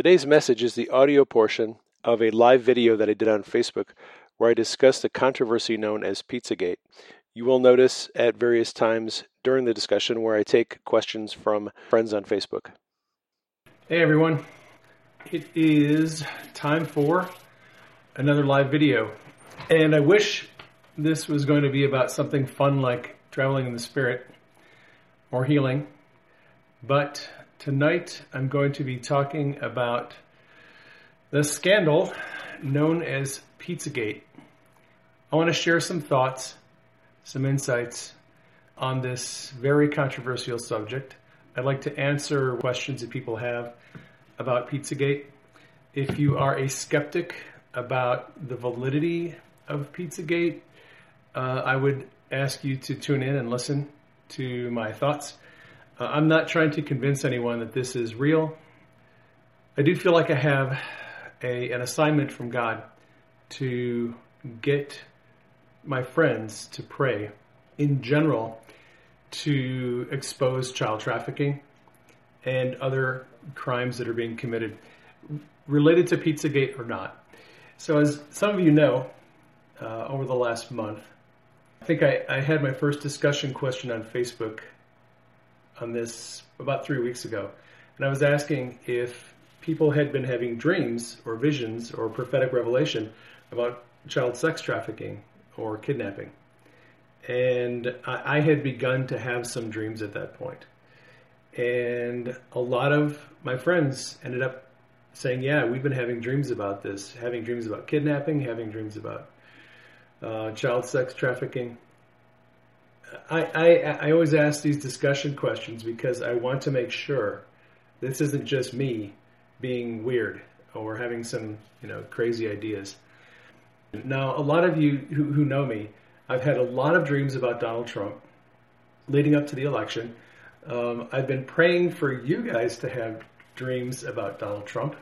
Today's message is the audio portion of a live video that I did on Facebook where I discussed the controversy known as Pizzagate. You will notice at various times during the discussion where I take questions from friends on Facebook. Hey everyone, it is time for another live video. And I wish this was going to be about something fun like traveling in the spirit or healing, but Tonight I'm going to be talking about the scandal known as Pizzagate. I want to share some thoughts, some insights on this very controversial subject. I'd like to answer questions that people have about Pizzagate. If you are a skeptic about the validity of Pizzagate, uh, I would ask you to tune in and listen to my thoughts. Uh, I'm not trying to convince anyone that this is real. I do feel like I have a, an assignment from God to get my friends to pray in general to expose child trafficking and other crimes that are being committed related to Pizzagate or not. So, as some of you know, uh, over the last month, I think I, I had my first discussion question on Facebook on this about three weeks ago, and I was asking if people had been having dreams or visions or prophetic revelation about child sex trafficking or kidnapping. And I, I had begun to have some dreams at that point. And a lot of my friends ended up saying, Yeah, we've been having dreams about this, having dreams about kidnapping, having dreams about uh, child sex trafficking. I, I, I always ask these discussion questions because I want to make sure this isn't just me being weird or having some you know crazy ideas. Now, a lot of you who, who know me, I've had a lot of dreams about Donald Trump leading up to the election. Um, I've been praying for you guys to have dreams about Donald Trump.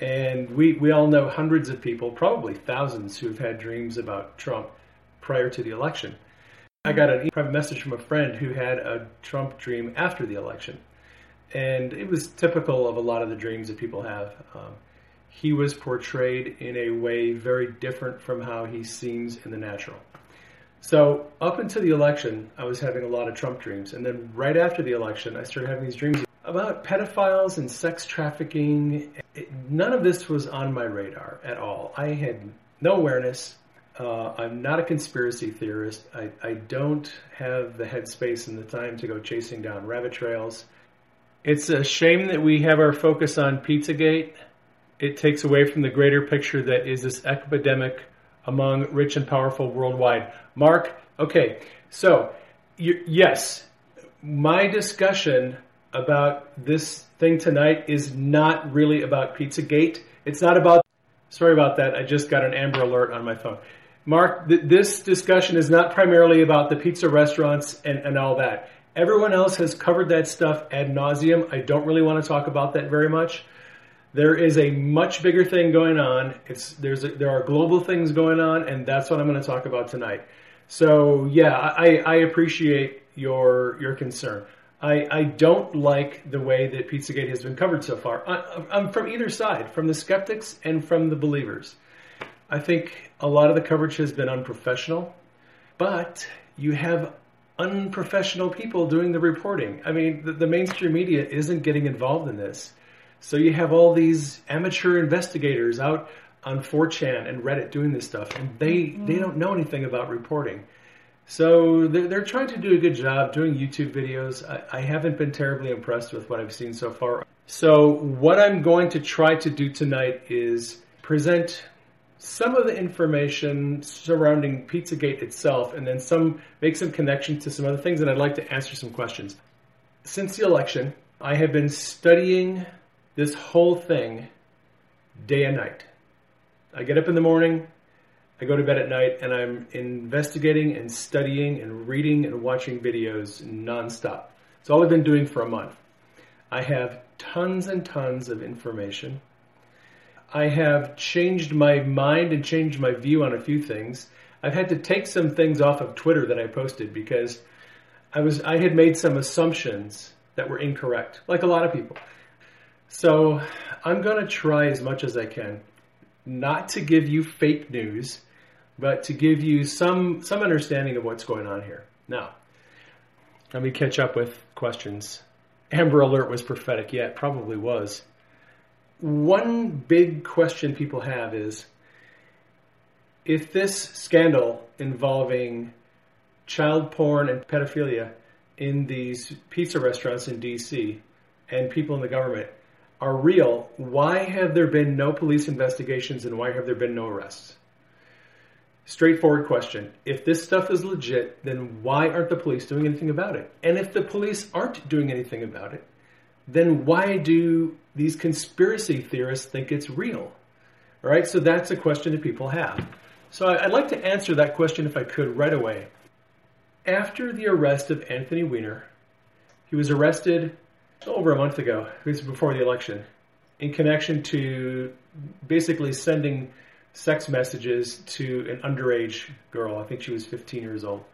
And we, we all know hundreds of people, probably thousands, who've had dreams about Trump prior to the election. I got a private message from a friend who had a Trump dream after the election. And it was typical of a lot of the dreams that people have. Um, he was portrayed in a way very different from how he seems in the natural. So, up until the election, I was having a lot of Trump dreams. And then, right after the election, I started having these dreams about pedophiles and sex trafficking. It, none of this was on my radar at all. I had no awareness uh, I'm not a conspiracy theorist. I, I don't have the headspace and the time to go chasing down rabbit trails. It's a shame that we have our focus on Pizzagate. It takes away from the greater picture that is this epidemic among rich and powerful worldwide. Mark, okay, so you, yes, my discussion about this thing tonight is not really about Pizzagate. It's not about. Sorry about that. I just got an Amber Alert on my phone. Mark, th- this discussion is not primarily about the pizza restaurants and, and all that. Everyone else has covered that stuff ad nauseum. I don't really want to talk about that very much. There is a much bigger thing going on. It's there's a, there are global things going on, and that's what I'm going to talk about tonight. So yeah, I, I appreciate your your concern. I, I don't like the way that Pizzagate has been covered so far. I, I'm from either side, from the skeptics and from the believers. I think a lot of the coverage has been unprofessional, but you have unprofessional people doing the reporting. I mean, the, the, mainstream media isn't getting involved in this. So you have all these amateur investigators out on 4chan and Reddit doing this stuff, and they, mm-hmm. they don't know anything about reporting. So they're, they're, trying to do a good job doing YouTube videos. I, I haven't been terribly impressed with what I've seen so far. So what I'm going to try to do tonight is present some of the information surrounding Pizzagate itself, and then some make some connection to some other things, and I'd like to answer some questions. since the election, I have been studying this whole thing day and night. I get up in the morning, I go to bed at night, and I'm investigating and studying and reading and watching videos nonstop. It's all I've been doing for a month. I have tons and tons of information. I have changed my mind and changed my view on a few things. I've had to take some things off of Twitter that I posted because I was I had made some assumptions that were incorrect, like a lot of people. So I'm going to try as much as I can not to give you fake news, but to give you some some understanding of what's going on here. Now, let me catch up with questions. Amber Alert was prophetic. Yeah, it probably was. One big question people have is if this scandal involving child porn and pedophilia in these pizza restaurants in DC and people in the government are real, why have there been no police investigations and why have there been no arrests? Straightforward question. If this stuff is legit, then why aren't the police doing anything about it? And if the police aren't doing anything about it, then why do these conspiracy theorists think it's real? All right, so that's a question that people have. So I'd like to answer that question if I could right away. After the arrest of Anthony Weiner, he was arrested over a month ago, this was before the election, in connection to basically sending sex messages to an underage girl. I think she was 15 years old.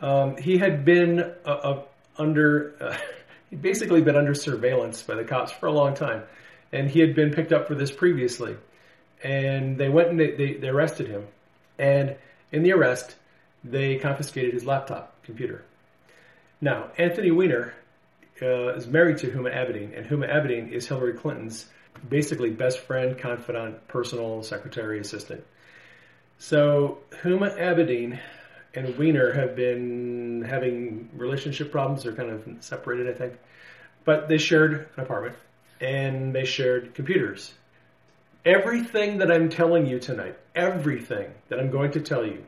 Um, he had been uh, uh, under, uh, he'd basically been under surveillance by the cops for a long time, and he had been picked up for this previously. And they went and they, they, they arrested him, and in the arrest, they confiscated his laptop computer. Now, Anthony Weiner uh, is married to Huma Abedin, and Huma Abedin is Hillary Clinton's basically best friend, confidant, personal secretary, assistant. So Huma Abedin and Weiner have been having relationship problems. They're kind of separated, I think. But they shared an apartment and they shared computers. Everything that I'm telling you tonight, everything that I'm going to tell you,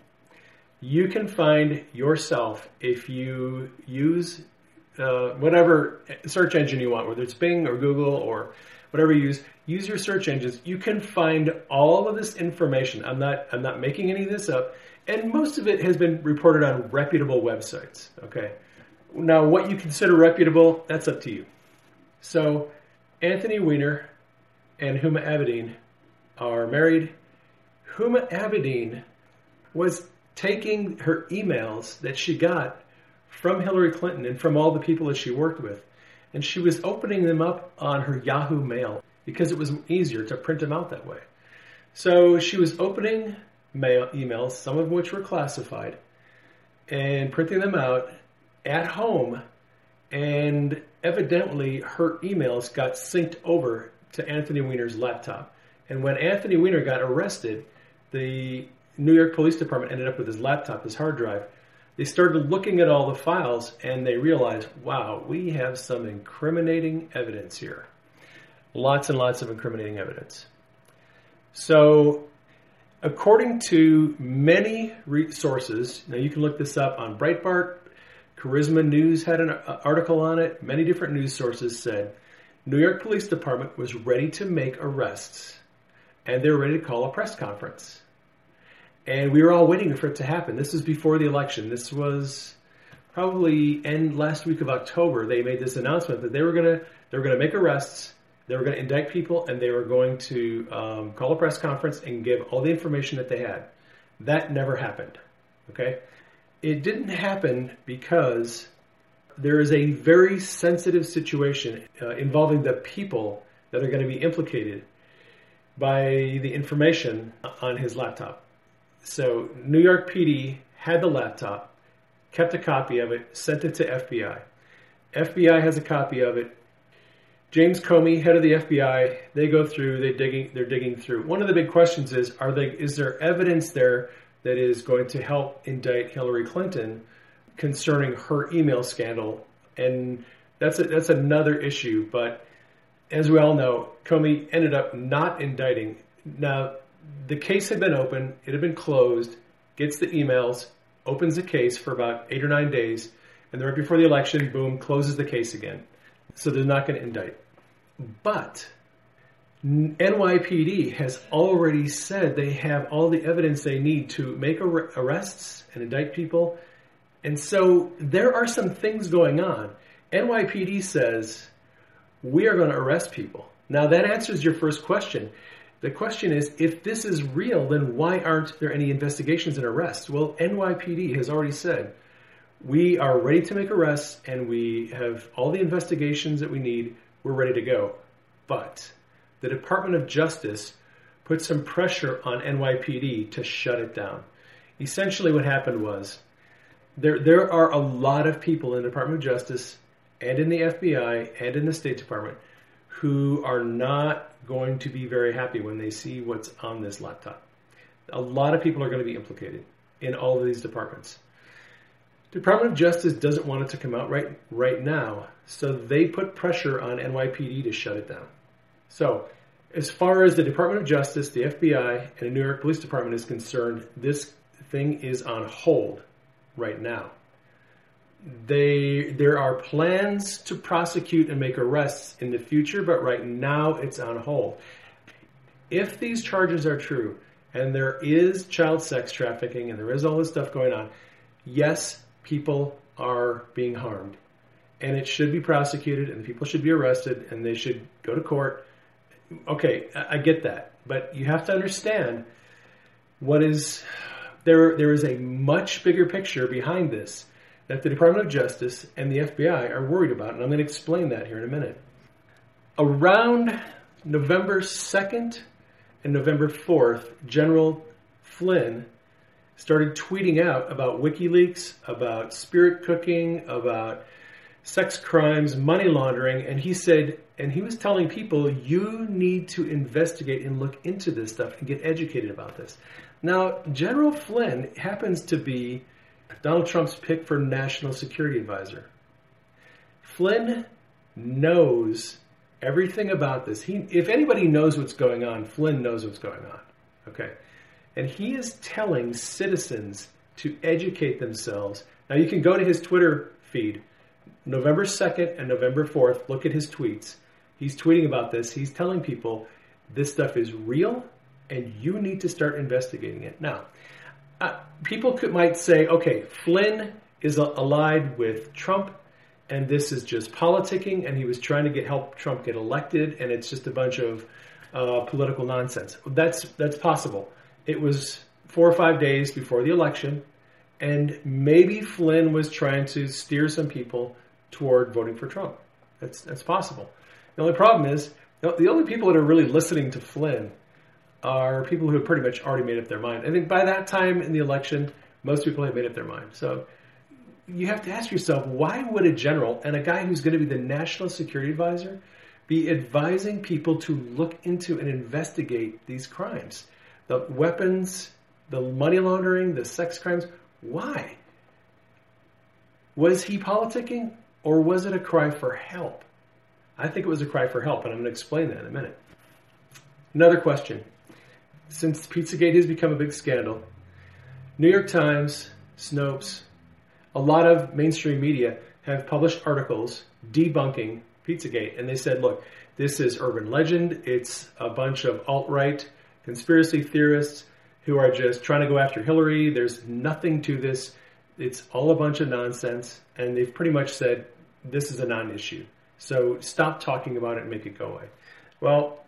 you can find yourself if you use uh, whatever search engine you want, whether it's Bing or Google or whatever you use, use your search engines. You can find all of this information. I'm not I'm not making any of this up, and most of it has been reported on reputable websites. Okay, now what you consider reputable, that's up to you. So, Anthony Weiner and Huma Abedin are married. Huma Abedin was taking her emails that she got from Hillary Clinton and from all the people that she worked with. And she was opening them up on her Yahoo Mail because it was easier to print them out that way. So she was opening mail emails, some of which were classified, and printing them out at home. And evidently, her emails got synced over to Anthony Weiner's laptop. And when Anthony Weiner got arrested, the New York Police Department ended up with his laptop, his hard drive, they started looking at all the files and they realized, wow, we have some incriminating evidence here. Lots and lots of incriminating evidence. So, according to many sources, now you can look this up on Breitbart, Charisma News had an uh, article on it, many different news sources said New York Police Department was ready to make arrests and they were ready to call a press conference and we were all waiting for it to happen. This was before the election. This was probably end last week of October. They made this announcement that they were gonna they were gonna make arrests, they were gonna indict people, and they were going to um, call a press conference and give all the information that they had. That never happened. Okay, it didn't happen because there is a very sensitive situation uh, involving the people that are going to be implicated by the information on his laptop. So New York PD had the laptop, kept a copy of it, sent it to FBI. FBI has a copy of it. James Comey, head of the FBI, they go through, they digging, they're digging through. One of the big questions is: Are they? Is there evidence there that is going to help indict Hillary Clinton concerning her email scandal? And that's a, that's another issue. But as we all know, Comey ended up not indicting. Now the case had been open, it had been closed, gets the emails, opens the case for about eight or nine days, And then right before the election, boom, closes the case again. So they're not going to indict. But NYPD has already said they have all the evidence they need to make ar- arrests and indict people. And so there are some things going on. NYPD says we are going to arrest people. Now that answers your first question. The question is if this is real, then why aren't there any investigations and arrests? Well, NYPD has already said we are ready to make arrests and we have all the investigations that we need. We're ready to go. But the Department of Justice put some pressure on NYPD to shut it down. Essentially, what happened was there, there are a lot of people in the Department of Justice and in the FBI and in the State Department who are not going to be very happy when they see what's on this laptop. A lot of people are going to be implicated in all of these departments. Department of Justice doesn't want it to come out right right now, so they put pressure on NYPD to shut it down. So, as far as the Department of Justice, the FBI, and the New York Police Department is concerned, this thing is on hold right now. They there are plans to prosecute and make arrests in the future, but right now it's on hold. If these charges are true and there is child sex trafficking and there is all this stuff going on, yes, people are being harmed. And it should be prosecuted and the people should be arrested and they should go to court. Okay, I get that. But you have to understand what is there there is a much bigger picture behind this that the Department of Justice and the FBI are worried about, and I'm going to explain that here in a minute. Around November 2nd and November 4th, General Flynn started tweeting out about WikiLeaks, about spirit cooking, about sex crimes, money laundering, and he said, and he was telling people, you need to investigate and look into this stuff and get educated about this. Now, General Flynn happens to be Donald Trump's pick for national security advisor. Flynn knows everything about this. He, if anybody knows what's going on, Flynn knows what's going on. Okay. And he is telling citizens to educate themselves. Now you can go to his Twitter feed, November 2nd and November 4th. Look at his tweets. He's tweeting about this. He's telling people this stuff is real and you need to start investigating it. Now, uh, people could, might say, okay, Flynn is allied with Trump, and this is just politicking, and he was trying to get help Trump get elected, and it's just a bunch of uh, political nonsense. That's that's possible. It was four or five days before the election, and maybe Flynn was trying to steer some people toward voting for Trump. That's that's possible. The only problem is the only people that are really listening to Flynn are people who have pretty much already made up their mind. I think by that time in the election, most people have made up their mind. So you have to ask yourself, why would a general and a guy who's going to be the national security advisor be advising people to look into and investigate these crimes? The weapons, the money laundering, the sex crimes. Why? Was he politicking or was it a cry for help? I think it was a cry for help, and I'm going to explain that in a minute. Another question since Pizzagate has become a big scandal, New York Times, Snopes, a lot of mainstream media have published articles debunking Pizzagate. And they said, look, this is urban legend. It's a bunch of alt right conspiracy theorists who are just trying to go after Hillary. There's nothing to this. It's all a bunch of nonsense. And they've pretty much said this is a non issue. So stop talking about it and make it go away. Well,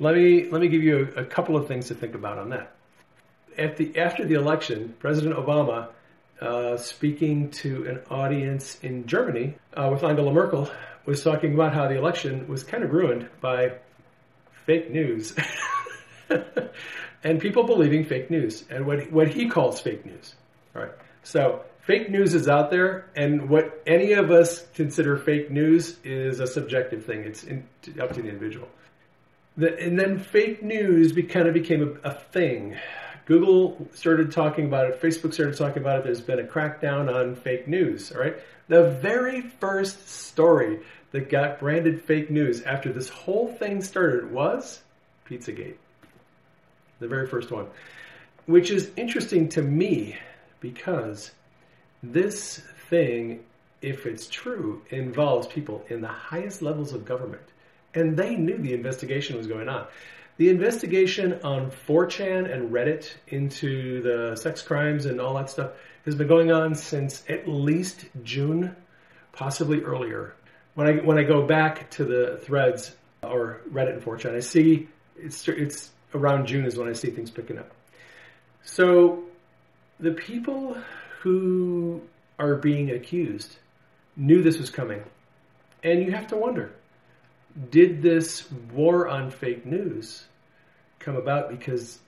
let me let me give you a, a couple of things to think about on that. At the after the election, President Obama, uh, speaking to an audience in Germany uh, with Angela Merkel, was talking about how the election was kind of ruined by fake news. and people believing fake news and what what he calls fake news. Right. So fake news is out there, and what any of us consider fake news is a subjective thing. It's in, up to the individual and then fake news be, kind of became a, a, thing. Google started talking about it. Facebook started talking about it. There's been a crackdown on fake news. All right, the very first story that got branded fake news after this whole thing started was Pizzagate. The very first one, which is interesting to me because this thing if it's true, involves people in the highest levels of government. And they knew the investigation was going on. The investigation on 4chan and Reddit into the sex crimes and all that stuff has been going on since at least June, possibly earlier. When I when I go back to the threads or Reddit and 4chan, I see it's it's around June is when I see things picking up. So the people who are being accused knew this was coming. And you have to wonder did this war on fake news come about because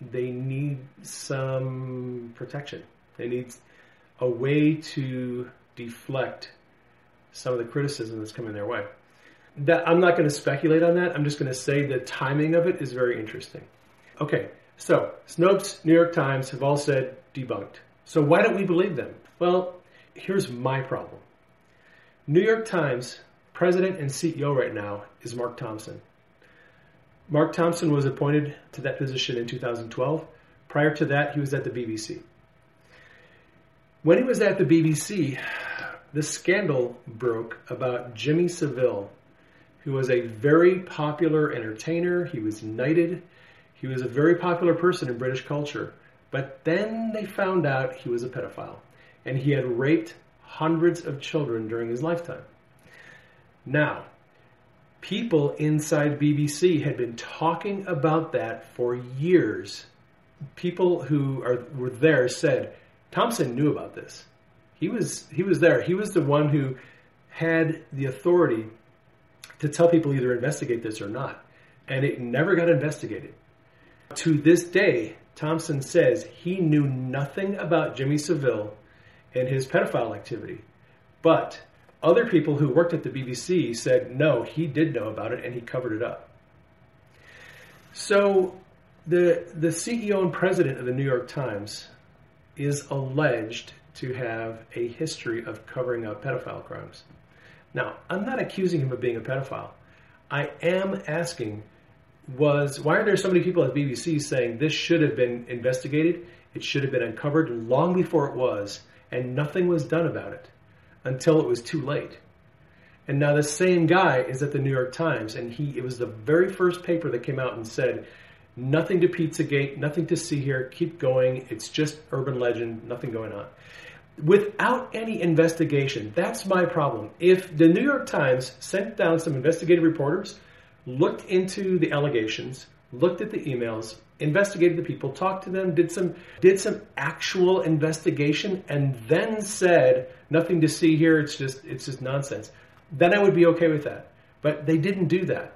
they need some protection? They need a way to deflect some of the criticism that's coming their way. That I'm not going to speculate on that. I'm just going to say the timing of it is very interesting. Okay, so Snopes, New York Times have all said debunked. So why don't we believe them? Well, here's my problem. New York Times president and CEO right now is Mark Thompson. Mark Thompson was appointed to that position in 2012. Prior to that, he was at the BBC. When he was at the BBC, the scandal broke about Jimmy Savile, who was a very popular entertainer. He was knighted. He was a very popular person in British culture. But then they found out he was a pedophile and he had raped hundreds of children during his lifetime. Now, people inside BBC had been talking about that for years. People who are, were there said Thompson knew about this. He was he was there. He was the one who had the authority to tell people either investigate this or not, and it never got investigated. To this day, Thompson says he knew nothing about Jimmy Savile and his pedophile activity, but other people who worked at the BBC said no, he did know about it and he covered it up. So the the CEO and president of the New York Times is alleged to have a history of covering up pedophile crimes. Now, I'm not accusing him of being a pedophile. I am asking was why are there so many people at BBC saying this should have been investigated, it should have been uncovered long before it was, and nothing was done about it until it was too late. And now the same guy is at the New York Times, and he it was the very first paper that came out and said, nothing to Pizzagate, nothing to see here, keep going. It's just urban legend, nothing going on. Without any investigation, that's my problem. If the New York Times sent down some investigative reporters, looked into the allegations, looked at the emails, investigated the people, talked to them, did some did some actual investigation, and then said nothing to see here. It's just it's just nonsense. Then I would be okay with that. But they didn't do that.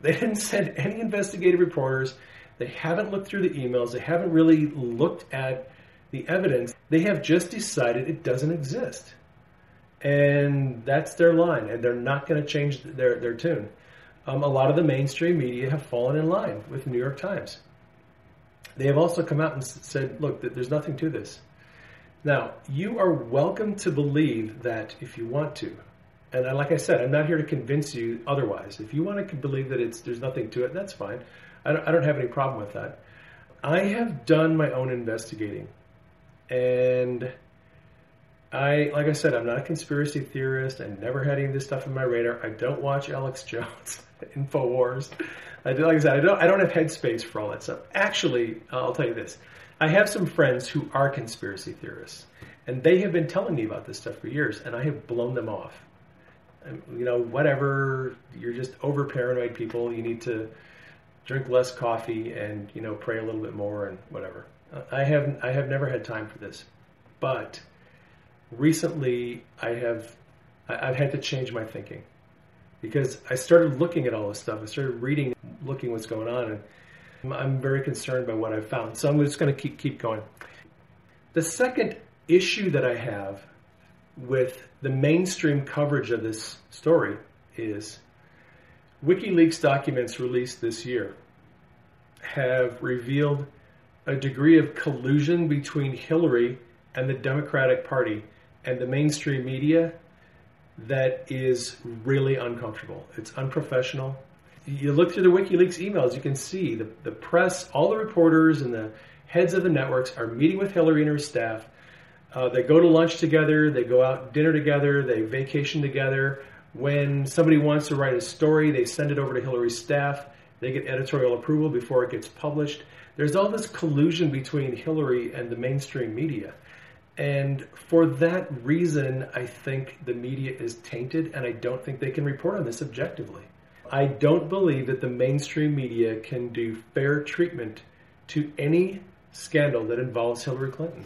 They didn't send any investigative reporters. They haven't looked through the emails. They haven't really looked at the evidence. They have just decided it doesn't exist. And that's their line, and they're not going to change their, their tune. Um, a lot of the mainstream media have fallen in line with the New York Times. They have also come out and said, look, there's nothing to this. Now, you are welcome to believe that if you want to. And like I said, I'm not here to convince you otherwise. If you want to believe that it's there's nothing to it, that's fine. I don't, I don't have any problem with that. I have done my own investigating. And I, like I said, I'm not a conspiracy theorist. I never had any of this stuff in my radar. I don't watch Alex Jones, Infowars. I do, like I said, I don't, I don't have headspace for all that stuff. Actually, I'll tell you this: I have some friends who are conspiracy theorists, and they have been telling me about this stuff for years, and I have blown them off. And, you know, whatever. You're just over paranoid people. You need to drink less coffee and you know pray a little bit more and whatever. I have I have never had time for this, but recently I have I've had to change my thinking because I started looking at all this stuff. I started reading, looking what's going on, and I'm very concerned by what I've found. So I'm just going to keep keep going. The second issue that I have with the mainstream coverage of this story is WikiLeaks documents released this year have revealed a degree of collusion between Hillary and the Democratic Party and the mainstream media that is really uncomfortable. It's unprofessional. You look through the WikiLeaks emails, you can see the, the press, all the reporters and the heads of the networks are meeting with Hillary and her staff. Uh, they go to lunch together, they go out dinner together, they vacation together. When somebody wants to write a story, they send it over to Hillary's staff. They get editorial approval before it gets published. There's all this collusion between Hillary and the mainstream media. And for that reason, I think the media is tainted, and I don't think they can report on this objectively. I don't believe that the mainstream media can do fair treatment to any scandal that involves Hillary Clinton.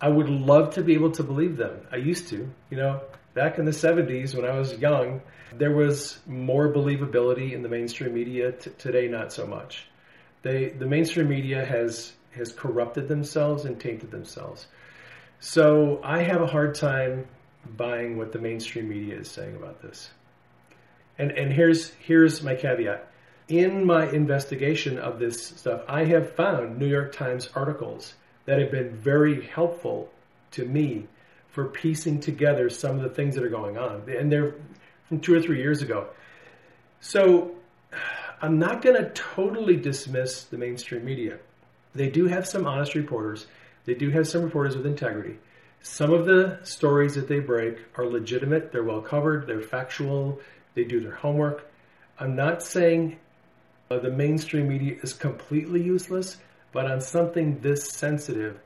I would love to be able to believe them. I used to, you know, back in the 70s when I was young, there was more believability in the mainstream media. T- today, not so much. They, the mainstream media has has corrupted themselves and tainted themselves. So I have a hard time buying what the mainstream media is saying about this. And and here's here's my caveat. In my investigation of this stuff, I have found New York Times articles that have been very helpful to me for piecing together some of the things that are going on. And they're from two or three years ago. So I'm not going to totally dismiss the mainstream media. They do have some honest reporters. They do have some reporters with integrity. Some of the stories that they break are legitimate, they're well covered, they're factual, they do their homework. I'm not saying uh, the mainstream media is completely useless, but on something this sensitive,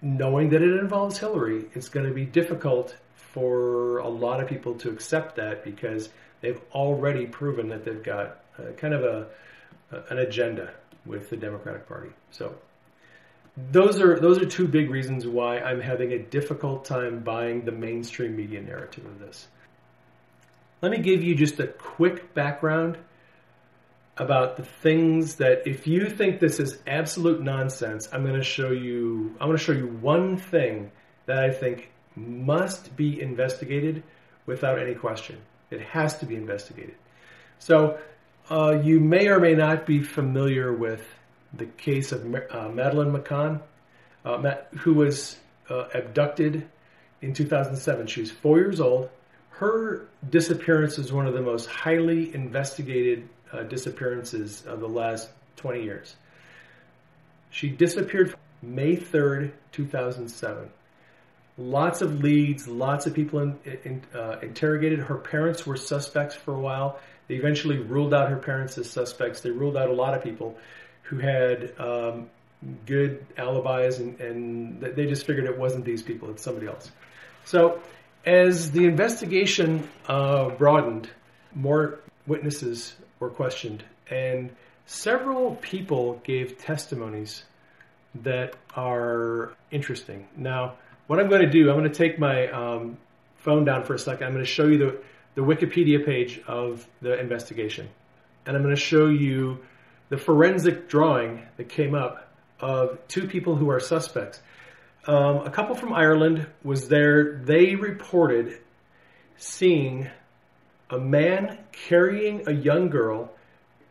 knowing that it involves Hillary, it's going to be difficult for a lot of people to accept that because they've already proven that they've got kind of a, an agenda with the Democratic Party. So those are those are two big reasons why I'm having a difficult time buying the mainstream media narrative of this. Let me give you just a quick background about the things that if you think this is absolute nonsense, I'm going to show you I'm going to show you one thing that I think must be investigated without any question. It has to be investigated. So uh, you may or may not be familiar with the case of uh, Madeleine McCann, uh, who was uh, abducted in 2007. She was four years old. Her disappearance is one of the most highly investigated uh, disappearances of the last 20 years. She disappeared May 3rd, 2007. Lots of leads, lots of people in, in, uh, interrogated. Her parents were suspects for a while. They eventually ruled out her parents as suspects. They ruled out a lot of people who had um, good alibis, and, and they just figured it wasn't these people, it's somebody else. So, as the investigation uh, broadened, more witnesses were questioned, and several people gave testimonies that are interesting. Now, what I'm going to do, I'm going to take my um, phone down for a second. I'm going to show you the, the Wikipedia page of the investigation. And I'm going to show you the forensic drawing that came up of two people who are suspects. Um, a couple from Ireland was there. They reported seeing a man carrying a young girl,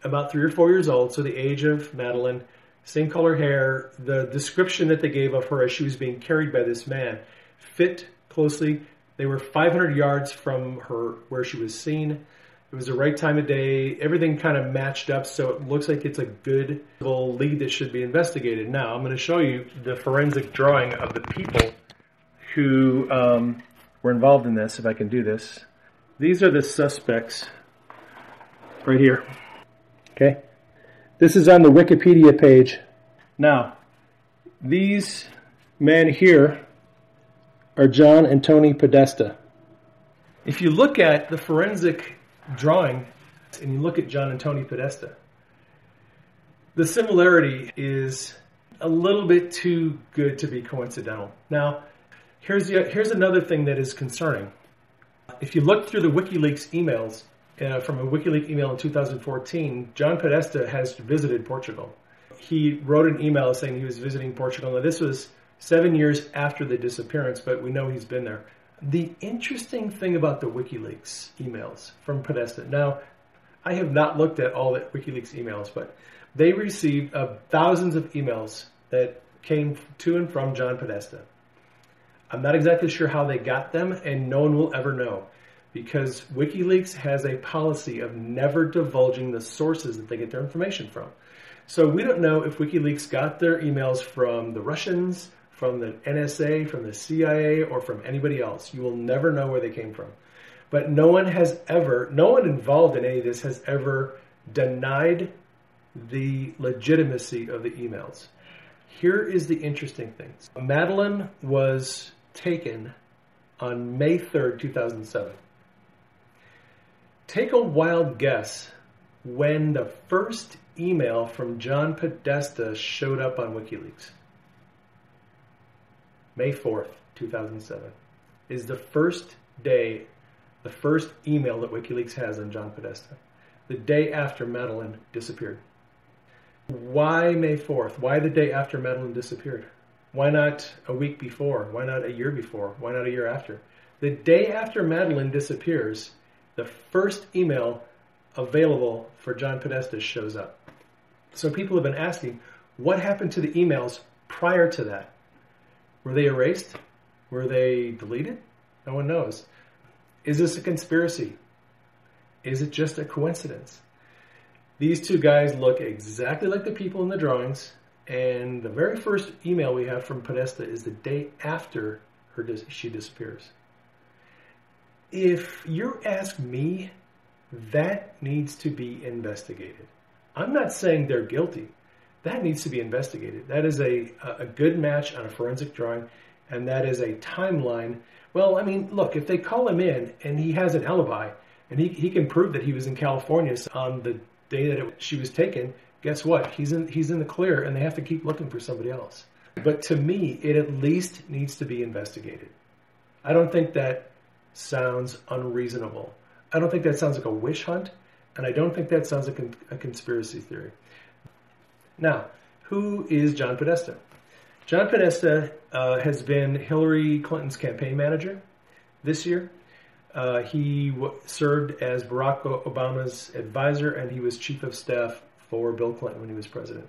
about three or four years old, so the age of Madeleine, same color hair. The description that they gave of her as she was being carried by this man fit closely. They were 500 yards from her where she was seen. It was the right time of day. Everything kind of matched up, so it looks like it's a good lead that should be investigated. Now, I'm going to show you the forensic drawing of the people who um, were involved in this, if I can do this. These are the suspects right here. Okay? This is on the Wikipedia page. Now, these men here are John and Tony Podesta. If you look at the forensic drawing and you look at John and Tony Podesta, the similarity is a little bit too good to be coincidental. Now, here's, the, here's another thing that is concerning if you look through the WikiLeaks emails uh, from a WikiLeaks email in 2014, John Podesta has visited Portugal. He wrote an email saying he was visiting Portugal. Now, this was seven years after the disappearance, but we know he's been there. The interesting thing about the WikiLeaks emails from Podesta, now, I have not looked at all the WikiLeaks emails, but they received uh, thousands of emails that came to and from John Podesta. I'm not exactly sure how they got them, and no one will ever know because WikiLeaks has a policy of never divulging the sources that they get their information from. So we don't know if WikiLeaks got their emails from the Russians, from the NSA, from the CIA, or from anybody else. You will never know where they came from. But no one has ever, no one involved in any of this has ever denied the legitimacy of the emails. Here is the interesting thing Madeleine was taken on May 3rd, 2007. Take a wild guess when the first email from John Podesta showed up on WikiLeaks. May 4th, 2007, is the first day, the first email that WikiLeaks has on John Podesta, the day after Madeleine disappeared. Why May 4th? Why the day after Madeleine disappeared? Why not a week before? Why not a year before? Why not a year after? The day after Madeleine disappears, the first email available for John Podesta shows up. So people have been asking, what happened to the emails prior to that? Were they erased? Were they deleted? No one knows. Is this a conspiracy? Is it just a coincidence? These two guys look exactly like the people in the drawings, and the very first email we have from Podesta is the day after her dis- she disappears. If you ask me, that needs to be investigated. I'm not saying they're guilty that needs to be investigated. That is a, a good match on a forensic drawing, and that is a timeline. Well, I mean, look, if they call him in and he has an alibi, and he, he can prove that he was in California on the day that it, she was taken, guess what? He's in, he's in the clear, and they have to keep looking for somebody else. But to me, it at least needs to be investigated. I don't think that sounds unreasonable. I don't think that sounds like a wish hunt, and I don't think that sounds like a, a conspiracy theory. Now, who is John Podesta? John Podesta uh, has been Hillary Clinton's campaign manager this year. Uh, he w- served as Barack Obama's advisor, and he was chief of staff for Bill Clinton when he was president.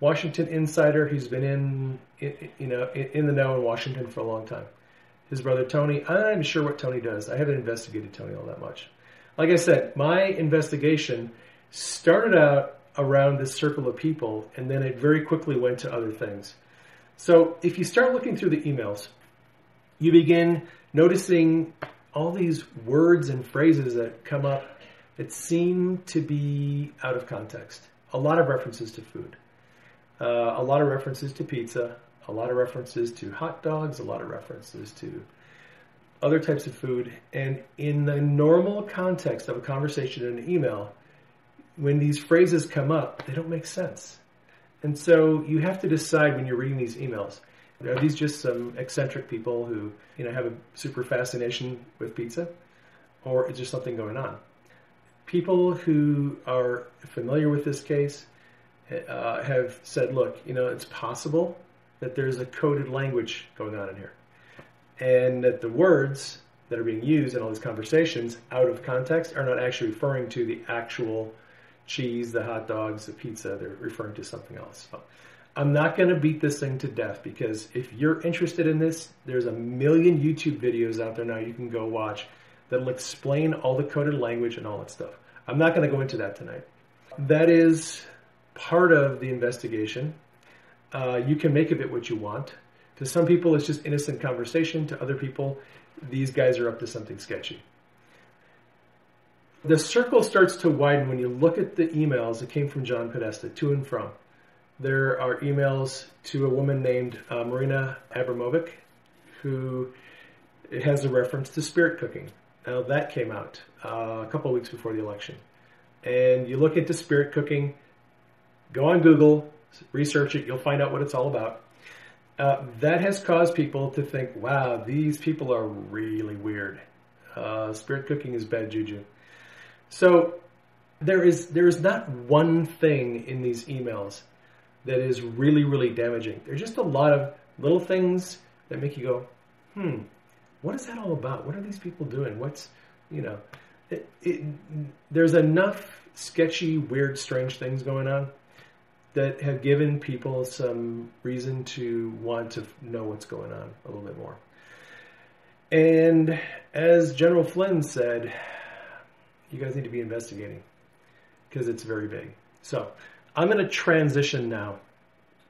Washington insider. He's been in, in you know, in, in, the know in Washington for a long time. His brother Tony. I'm sure what Tony does. I haven't investigated Tony all that much. Like I said, my investigation started out around this circle of people, and then it very quickly went to other things. So if you start looking through the emails, you begin noticing all these words and phrases that come up that seem to be out of context. A lot of references to food, uh, a lot of references to pizza, a lot of references to hot dogs, a lot of references to other types of food. And in the normal context of a conversation in an email, when these phrases come up, they don't make sense. And so you have to decide when you're reading these emails. Are these just some eccentric people who, you know, have a super fascination with pizza? Or is there something going on? People who are familiar with this case uh, have said, look, you know, it's possible that there's a coded language going on in here. And that the words that are being used in all these conversations out of context are not actually referring to the actual cheese, the hot dogs, the pizza, they're referring to something else. So I'm not going to beat this thing to death because if you're interested in this, there's a million YouTube videos out there now you can go watch that'll explain all the coded language and all that stuff. I'm not going to go into that tonight. That is part of the investigation. Uh, you can make of it what you want. To some people, it's just innocent conversation. To other people, these guys are up to something sketchy. The circle starts to widen when you look at the emails that came from John Podesta to and from. There are emails to a woman named uh, Marina Abramovic, who has a reference to spirit cooking. Now that came out uh, a couple of weeks before the election. And you look into spirit cooking, go on Google, research it, you'll find out what it's all about. Uh, that has caused people to think, wow, these people are really weird. Uh, spirit cooking is bad juju. So there is there is not one thing in these emails that is really really damaging. There's just a lot of little things that make you go, hmm, what is that all about? What are these people doing? What's you know, it, it, there's enough sketchy, weird, strange things going on that have given people some reason to want to know what's going on a little bit more. And as General Flynn said, you guys need to be investigating because it's very big. So I'm going to transition now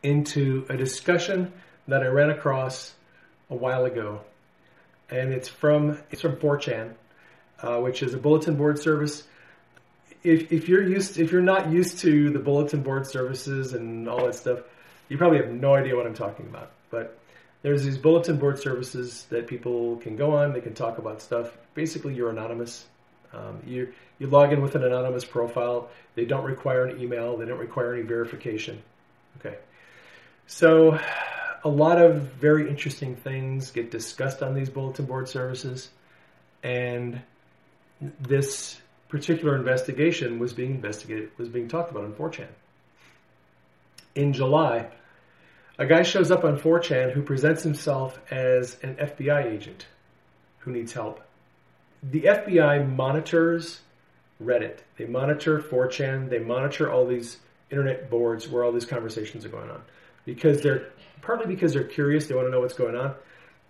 into a discussion that I ran across a while ago, and it's from it's from 4chan, uh, which is a bulletin board service. If, if you're used if you're not used to the bulletin board services and all that stuff, you probably have no idea what I'm talking about. But there's these bulletin board services that people can go on. They can talk about stuff. Basically, you're anonymous. Um, you you log in with an anonymous profile. They don't require an email. They don't require any verification. Okay. So a lot of very interesting things get discussed on these bulletin board services, and this particular investigation was being investigated, was being talked about on 4chan. In July, a guy shows up on 4chan who presents himself as an FBI agent who needs help. The FBI monitors Reddit, they monitor 4chan, they monitor all these internet boards where all these conversations are going on because they're partly because they're curious, they want to know what's going on,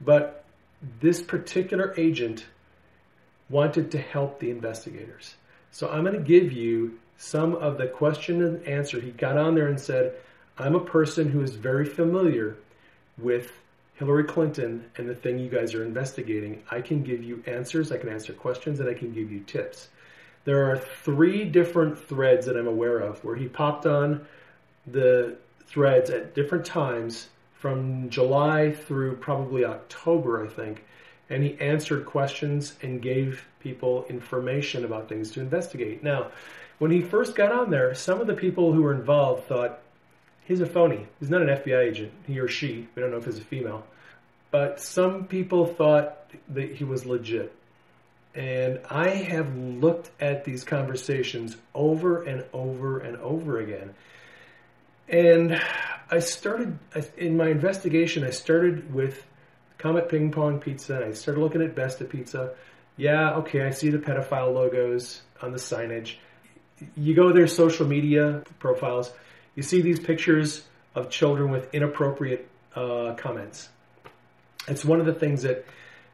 but this particular agent wanted to help the investigators. So I'm going to give you some of the question and answer. He got on there and said, I'm a person who is very familiar with Hillary Clinton and the thing you guys are investigating. I can give you answers, I can answer questions, and I can give you tips. There are three different threads that I'm aware of where he popped on the threads at different times from July through probably October, I think, and he answered questions and gave people information about things to investigate. Now, when he first got on there, some of the people who were involved thought, he's a phony. He's not an FBI agent, he or she. We don't know if it's a female. But some people thought that he was legit. And I have looked at these conversations over and over and over again. And I started, in my investigation, I started with Comet Ping Pong Pizza, and I started looking at Besta Pizza. Yeah, okay, I see the pedophile logos on the signage. You go their social media profiles, you see these pictures of children with inappropriate uh, comments. It's one of the things that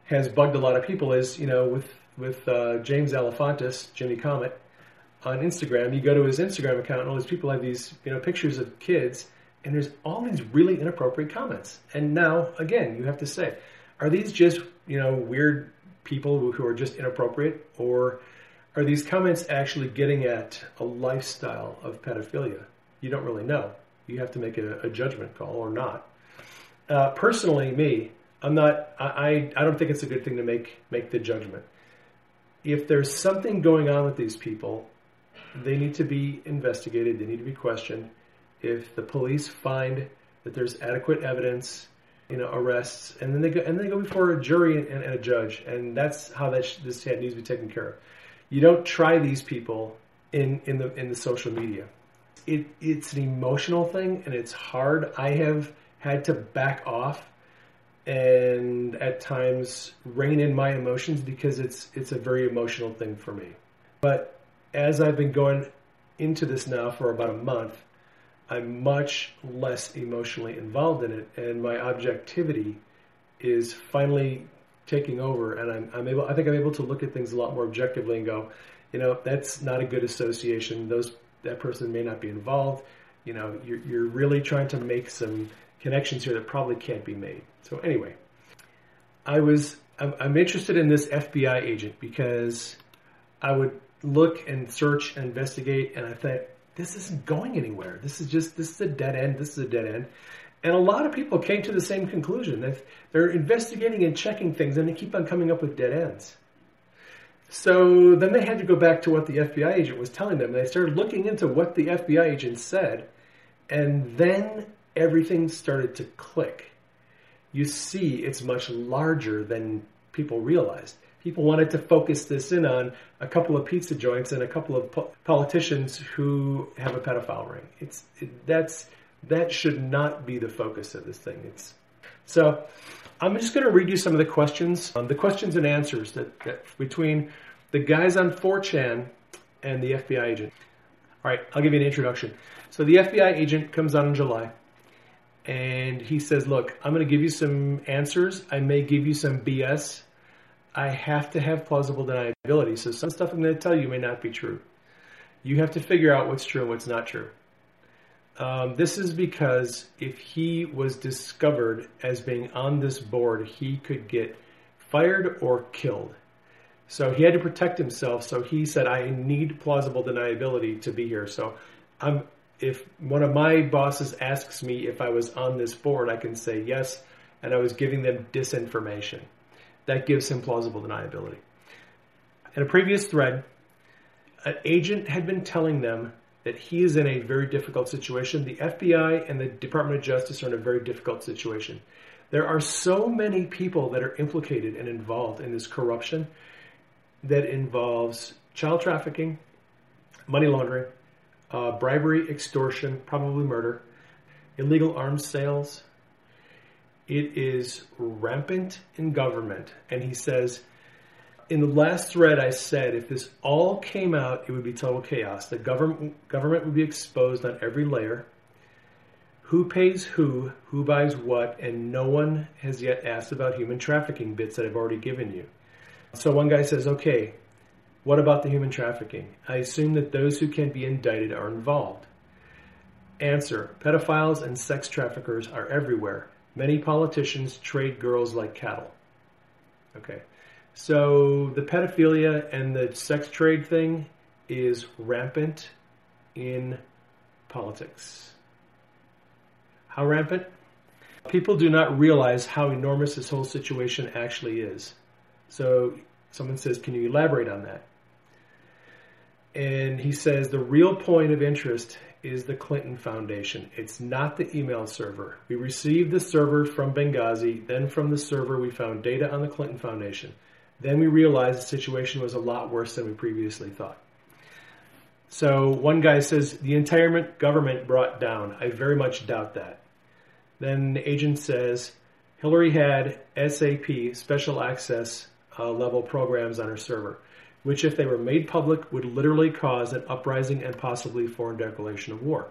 has bugged a lot of people is, you know, with with uh, James Alefantis, Jimmy Comet, on Instagram. You go to his Instagram account, and all these people have these, you know, pictures of kids, and there's all these really inappropriate comments. And now, again, you have to say, are these just, you know, weird people who are just inappropriate, or are these comments actually getting at a lifestyle of pedophilia? You don't really know. You have to make a, a judgment call or not. Uh, personally, me, I'm not. I, I don't think it's a good thing to make make the judgment if there's something going on with these people, they need to be investigated. They need to be questioned. If the police find that there's adequate evidence, you know, arrests, and then they go and they go before a jury and, and a judge, and that's how that sh- this needs to be taken care of. You don't try these people in in the in the social media. It it's an emotional thing, and it's hard. I have had to back off and at times rein in my emotions because it's it's a very emotional thing for me. But as I've been going into this now for about a month, I'm much less emotionally involved in it, and my objectivity is finally taking over, and I'm, I'm able. I think I'm able to look at things a lot more objectively and go, you know, that's not a good association. Those that person may not be involved. You know, you're, you're really trying to make some connections here that probably can't be made. So anyway, I was I'm, interested in this FBI agent because I would look and search and investigate, and I thought this isn't going anywhere. This is just this is a dead end. This is a dead end. And a lot of people came to the same conclusion. they're investigating and checking things, and they keep on coming up with dead ends. So then they had to go back to what the FBI agent was telling them. They started looking into what the FBI agent said, and then everything started to click. You see, it's much larger than people realized. People wanted to focus this in on a couple of pizza joints and a couple of po- politicians who have a pedophile ring. It's it, that's that should not be the focus of this thing. It's so. I'm just going to read you some of the questions, um, the questions and answers that, that between the guys on 4chan and the FBI agent. All right, I'll give you an introduction. So the FBI agent comes on in July and he says, Look, I'm going to give you some answers. I may give you some BS. I have to have plausible deniability. So some stuff I'm going to tell you may not be true. You have to figure out what's true and what's not true. Um, this is because if he was discovered as being on this board, he could get fired or killed. So he had to protect himself. So he said, I need plausible deniability to be here. So I'm, if one of my bosses asks me if I was on this board, I can say yes, and I was giving them disinformation. That gives him plausible deniability. In a previous thread, an agent had been telling them that he is in a very difficult situation. The FBI and the Department of Justice are in a very difficult situation. There are so many people that are implicated and involved in this corruption that involves child trafficking, money laundering, uh, bribery, extortion, probably murder, illegal arms sales. It is rampant in government. And he says, in the last thread, I said if this all came out, it would be total chaos. The government, government would be exposed on every layer. Who pays who, who buys what, and no one has yet asked about human trafficking bits that I've already given you. So one guy says, okay, what about the human trafficking? I assume that those who can be indicted are involved. Answer Pedophiles and sex traffickers are everywhere. Many politicians trade girls like cattle. Okay. So the pedophilia and the sex trade thing is rampant in politics. How rampant? People do not realize how enormous this whole situation actually is. So someone says, Can you elaborate on that? And he says the real point of interest is the Clinton Foundation. It's not the email server. We received the server from Benghazi, then from the server we found data on the Clinton Foundation. Then we realized the situation was a lot worse than we previously thought. So one guy says the entire government brought down. I very much doubt that. Then the agent says Hillary had SAP, special access uh, level programs on her server, which, if they were made public, would literally cause an uprising and possibly foreign declaration of war.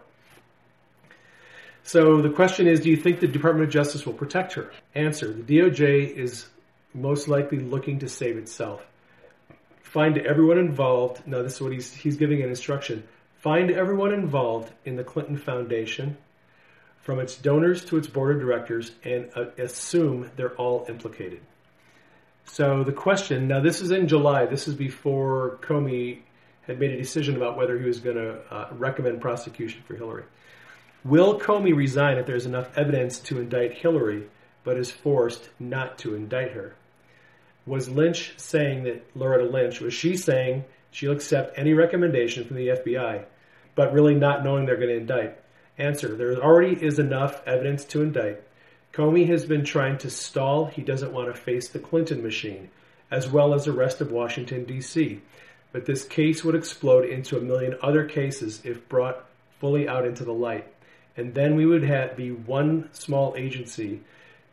So the question is, do you think the Department of Justice will protect her? Answer, the DOJ is most likely looking to save itself. Find everyone involved. Now, this is what he's, he's giving an instruction. Find everyone involved in the Clinton Foundation, from its donors to its board of directors, and uh, assume they're all implicated. So the question now, this is in July. This is before Comey had made a decision about whether he was going to uh, recommend prosecution for Hillary. Will Comey resign if there's enough evidence to indict Hillary, but is forced not to indict her? Was Lynch saying that Loretta Lynch was she saying she'll accept any recommendation from the FBI, but really not knowing they're going to indict? Answer: There already is enough evidence to indict. Comey has been trying to stall. He doesn't want to face the Clinton machine, as well as the rest of Washington, D.C. But this case would explode into a million other cases if brought fully out into the light. And then we would have, be one small agency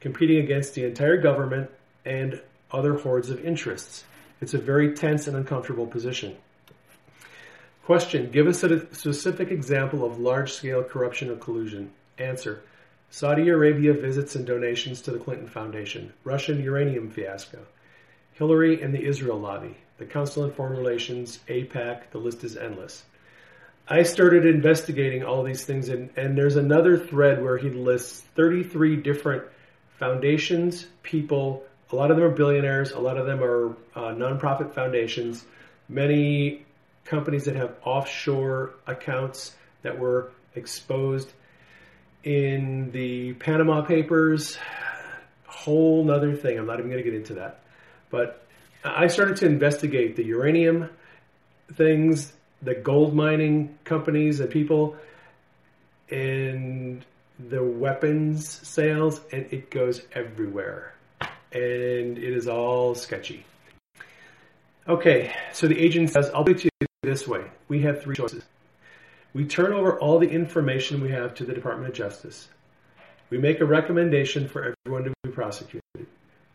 competing against the entire government and other hordes of interests. It's a very tense and uncomfortable position. Question Give us a specific example of large scale corruption or collusion. Answer Saudi Arabia visits and donations to the Clinton Foundation, Russian uranium fiasco, Hillary and the Israel lobby, the Council on Foreign Relations, AIPAC, the list is endless. I started investigating all these things, and, and there's another thread where he lists 33 different foundations, people. A lot of them are billionaires, a lot of them are uh, nonprofit foundations, many companies that have offshore accounts that were exposed in the Panama Papers, whole nother thing. I'm not even going to get into that. But I started to investigate the uranium things, the gold mining companies and people, and the weapons sales, and it goes everywhere. And it is all sketchy. Okay, so the agent says, I'll put you this way. We have three choices. We turn over all the information we have to the Department of Justice. We make a recommendation for everyone to be prosecuted.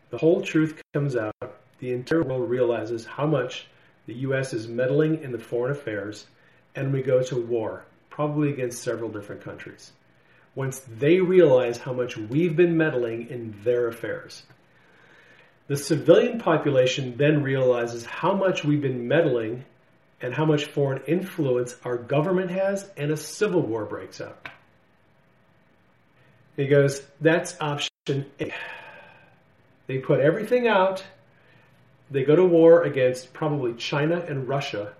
The whole truth comes out. The entire world realizes how much the U.S. is meddling in the foreign affairs, and we go to war, probably against several different countries. Once they realize how much we've been meddling in their affairs, the civilian population then realizes how much we've been meddling and how much foreign influence our government has, and a civil war breaks out. He goes, that's option A. They put everything out. They go to war against probably China and Russia.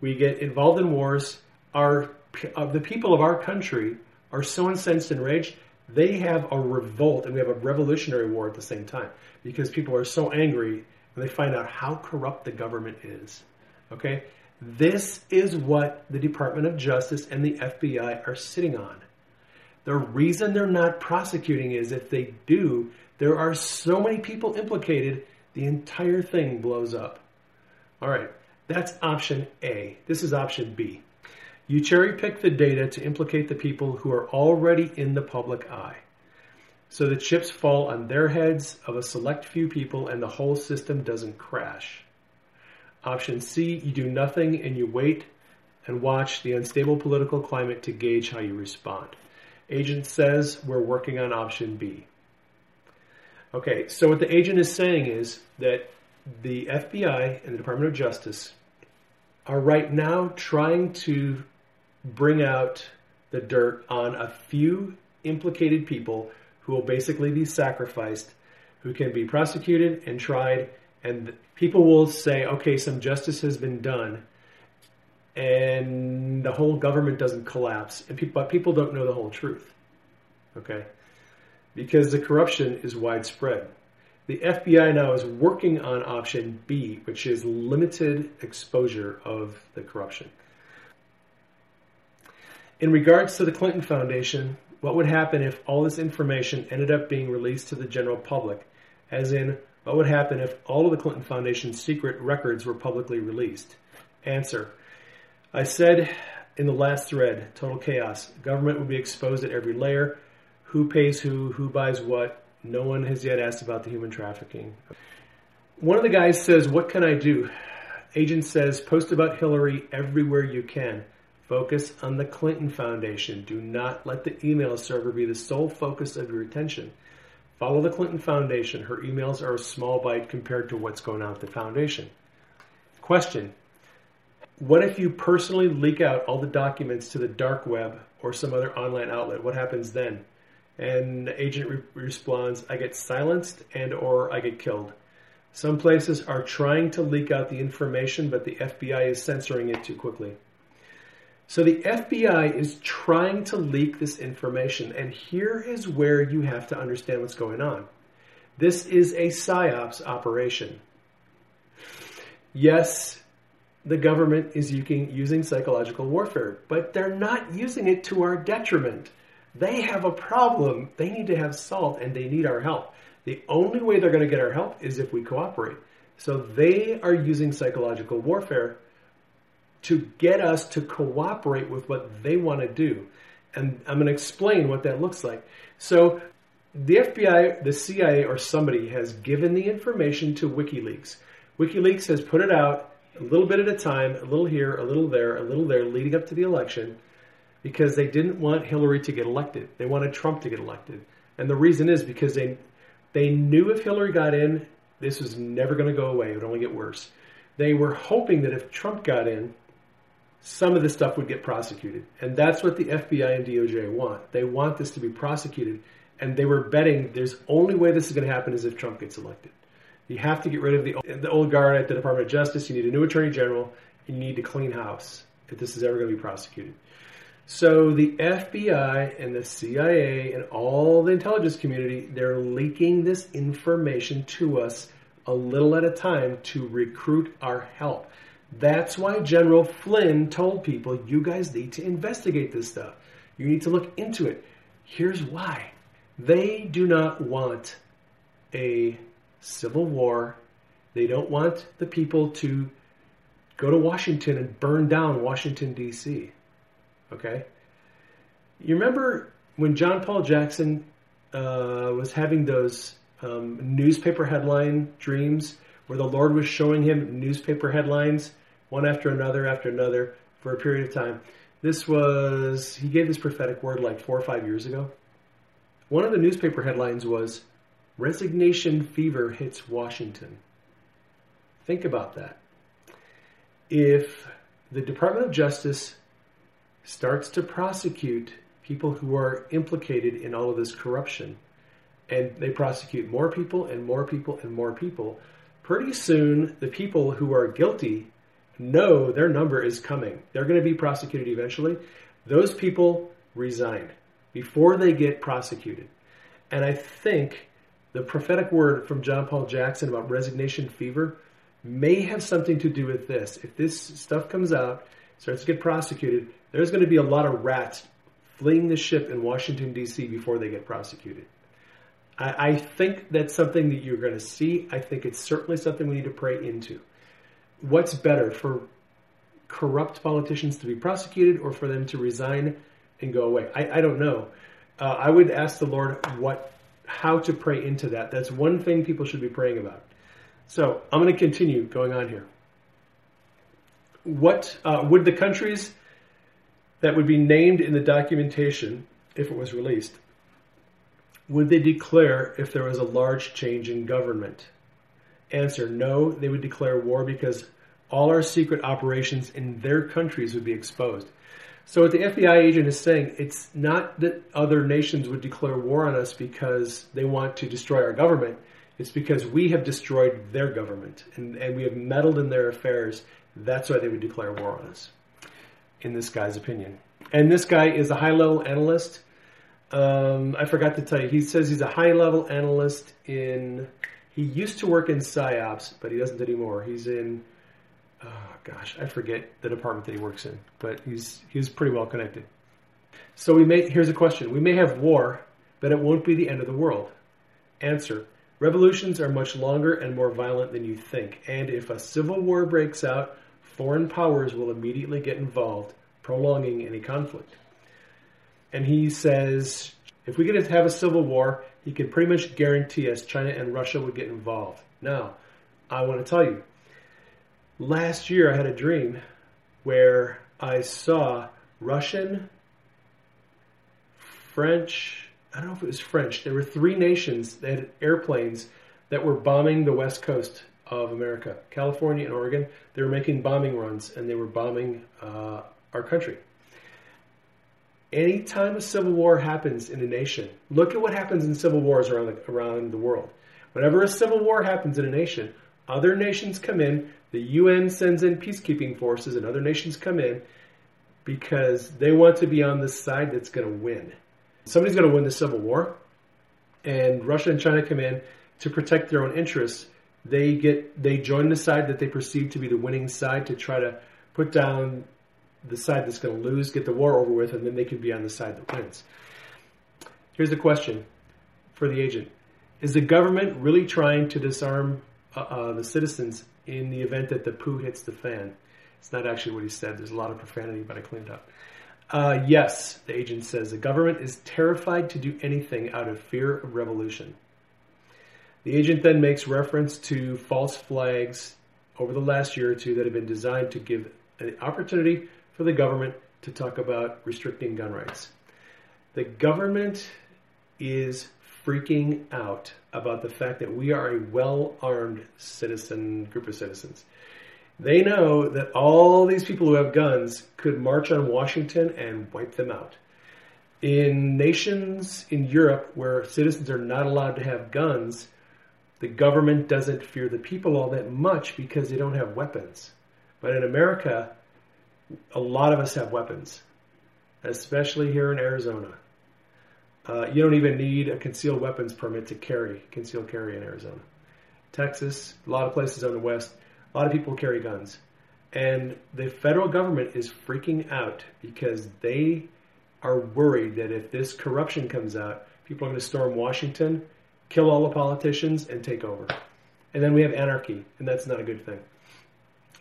We get involved in wars. Our of the people of our country are so incensed and enraged, they have a revolt and we have a revolutionary war at the same time because people are so angry and they find out how corrupt the government is. Okay? This is what the Department of Justice and the FBI are sitting on. The reason they're not prosecuting is if they do, there are so many people implicated, the entire thing blows up. All right, that's option A. This is option B. You cherry pick the data to implicate the people who are already in the public eye. So the chips fall on their heads of a select few people and the whole system doesn't crash. Option C, you do nothing and you wait and watch the unstable political climate to gauge how you respond. Agent says we're working on option B. Okay, so what the agent is saying is that the FBI and the Department of Justice are right now trying to bring out the dirt on a few implicated people who will basically be sacrificed, who can be prosecuted and tried, and people will say, okay, some justice has been done, and the whole government doesn't collapse, and but people don't know the whole truth. Okay? Because the corruption is widespread. The FBI now is working on option B, which is limited exposure of the corruption. In regards to the Clinton Foundation, what would happen if all this information ended up being released to the general public? As in, what would happen if all of the Clinton Foundation's secret records were publicly released? Answer. I said in the last thread, total chaos. Government would be exposed at every layer. Who pays who? Who buys what? No one has yet asked about the human trafficking. One of the guys says, What can I do? Agent says, Post about Hillary everywhere you can. Focus on the Clinton Foundation. Do not let the email server be the sole focus of your attention. Follow the Clinton Foundation. Her emails are a small bite compared to what's going on at the foundation. Question What if you personally leak out all the documents to the dark web or some other online outlet? What happens then? And the agent re- responds, I get silenced and or I get killed. Some places are trying to leak out the information, but the FBI is censoring it too quickly. So the FBI is trying to leak this information, and here is where you have to understand what's going on. This is a psyops operation. Yes, the government is using, psychological warfare, but they're not using it to our detriment. They have a problem. They need to have salt and they need our help. The only way they're going to get our help is if we cooperate. So they are using psychological warfare to get us to cooperate with what they want to do. And I'm going to explain what that looks like. So the FBI, the CIA, or somebody has given the information to WikiLeaks. WikiLeaks has put it out a little bit at a time, a little here, a little there, a little there, leading up to the election because they didn't want Hillary to get elected. They wanted Trump to get elected. And the reason is because they they knew if Hillary got in, this was never going to go away. It would only get worse. They were hoping that if Trump got in, some of this stuff would get prosecuted. And that's what the FBI and DOJ want. They want this to be prosecuted. And they were betting there's only way this is going to happen is if Trump gets elected. You have to get rid of the, the old guard at the Department of Justice. You need a new attorney general. You need to clean house if this is ever going to be prosecuted. So the FBI and the CIA and all the intelligence community, they're leaking this information to us a little at a time to recruit our help. That's why General Flynn told people, you guys need to investigate this stuff. You need to look into it. Here's why. They do not want a civil war. They don't want the people to go to Washington and burn down Washington, D.C. Okay? You remember when John Paul Jackson uh, was having those um, newspaper headline dreams where the Lord was showing him newspaper headlines one after another after another for a period of time? This was, he gave this prophetic word like four or five years ago. One of the newspaper headlines was Resignation Fever Hits Washington. Think about that. If the Department of Justice starts to prosecute people who are implicated in all of this corruption. And they prosecute more people and more people and more people. Pretty soon, the people who are guilty know their number is coming. They're going to be prosecuted eventually. Those people resign before they get prosecuted. And I think the prophetic word from John Paul Jackson about resignation fever may have something to do with this. If this stuff comes out, starts to get prosecuted, there's going to be a lot of rats fleeing the ship in Washington, D.C. before they get prosecuted. I, I think that's something that you're going to see. I think it's certainly something we need to pray into. What's better for corrupt politicians to be prosecuted or for them to resign and go away? I, I don't know. Uh, I would ask the Lord what, how to pray into that. That's one thing people should be praying about. So I'm going to continue going on here. What uh, would the countries that would be named in the documentation, if it was released, would they declare if there was a large change in government? Answer No, they would declare war because all our secret operations in their countries would be exposed. So, what the FBI agent is saying, it's not that other nations would declare war on us because they want to destroy our government. It's because we have destroyed their government and, and we have meddled in their affairs. That's why they would declare war on us, in this guy's opinion. And this guy is a high level analyst. Um, I forgot to tell you, he says he's a high level analyst in. He used to work in PSYOPs, but he doesn't anymore. He's in. Oh gosh, I forget the department that he works in, but he's he's pretty well connected. So we may here's a question: We may have war, but it won't be the end of the world. Answer: Revolutions are much longer and more violent than you think, and if a civil war breaks out, foreign powers will immediately get involved, prolonging any conflict. And he says if we get to have a civil war, he can pretty much guarantee us China and Russia would get involved. Now, I want to tell you, last year I had a dream where I saw Russian, French, I don't know if it was French. There were three nations that had airplanes that were bombing the west coast of America, California and Oregon. They were making bombing runs and they were bombing uh, our country. Anytime a civil war happens in a nation, look at what happens in civil wars around the, around the world. Whenever a civil war happens in a nation, other nations come in, the UN sends in peacekeeping forces, and other nations come in because they want to be on the side that's going to win somebody's going to win the civil war, and Russia and China come in to protect their own interests. They get they join the side that they perceive to be the winning side to try to put down the side that's going to lose, get the war over with, and then they can be on the side that wins. Here's the question for the agent: Is the government really trying to disarm uh, uh, the citizens in the event that the poo hits the fan? It's not actually what he said. There's a lot of profanity, but I cleaned up. Uh, yes, the agent says the government is terrified to do anything out of fear of revolution. The agent then makes reference to false flags over the last year or two that have been designed to give an opportunity for the government to talk about restricting gun rights. The government is freaking out about the fact that we are a well armed citizen group of citizens. They know that all these people who have guns could march on Washington and wipe them out. In nations in Europe where citizens are not allowed to have guns, the government doesn't fear the people all that much because they don't have weapons. But in America, a lot of us have weapons, especially here in Arizona. Uh, you don't even need a concealed weapons permit to carry, concealed carry in Arizona. Texas, a lot of places on the west, a lot of people carry guns. And the federal government is freaking out because they are worried that if this corruption comes out, people are going to storm Washington, kill all the politicians, and take over. And then we have anarchy, and that's not a good thing.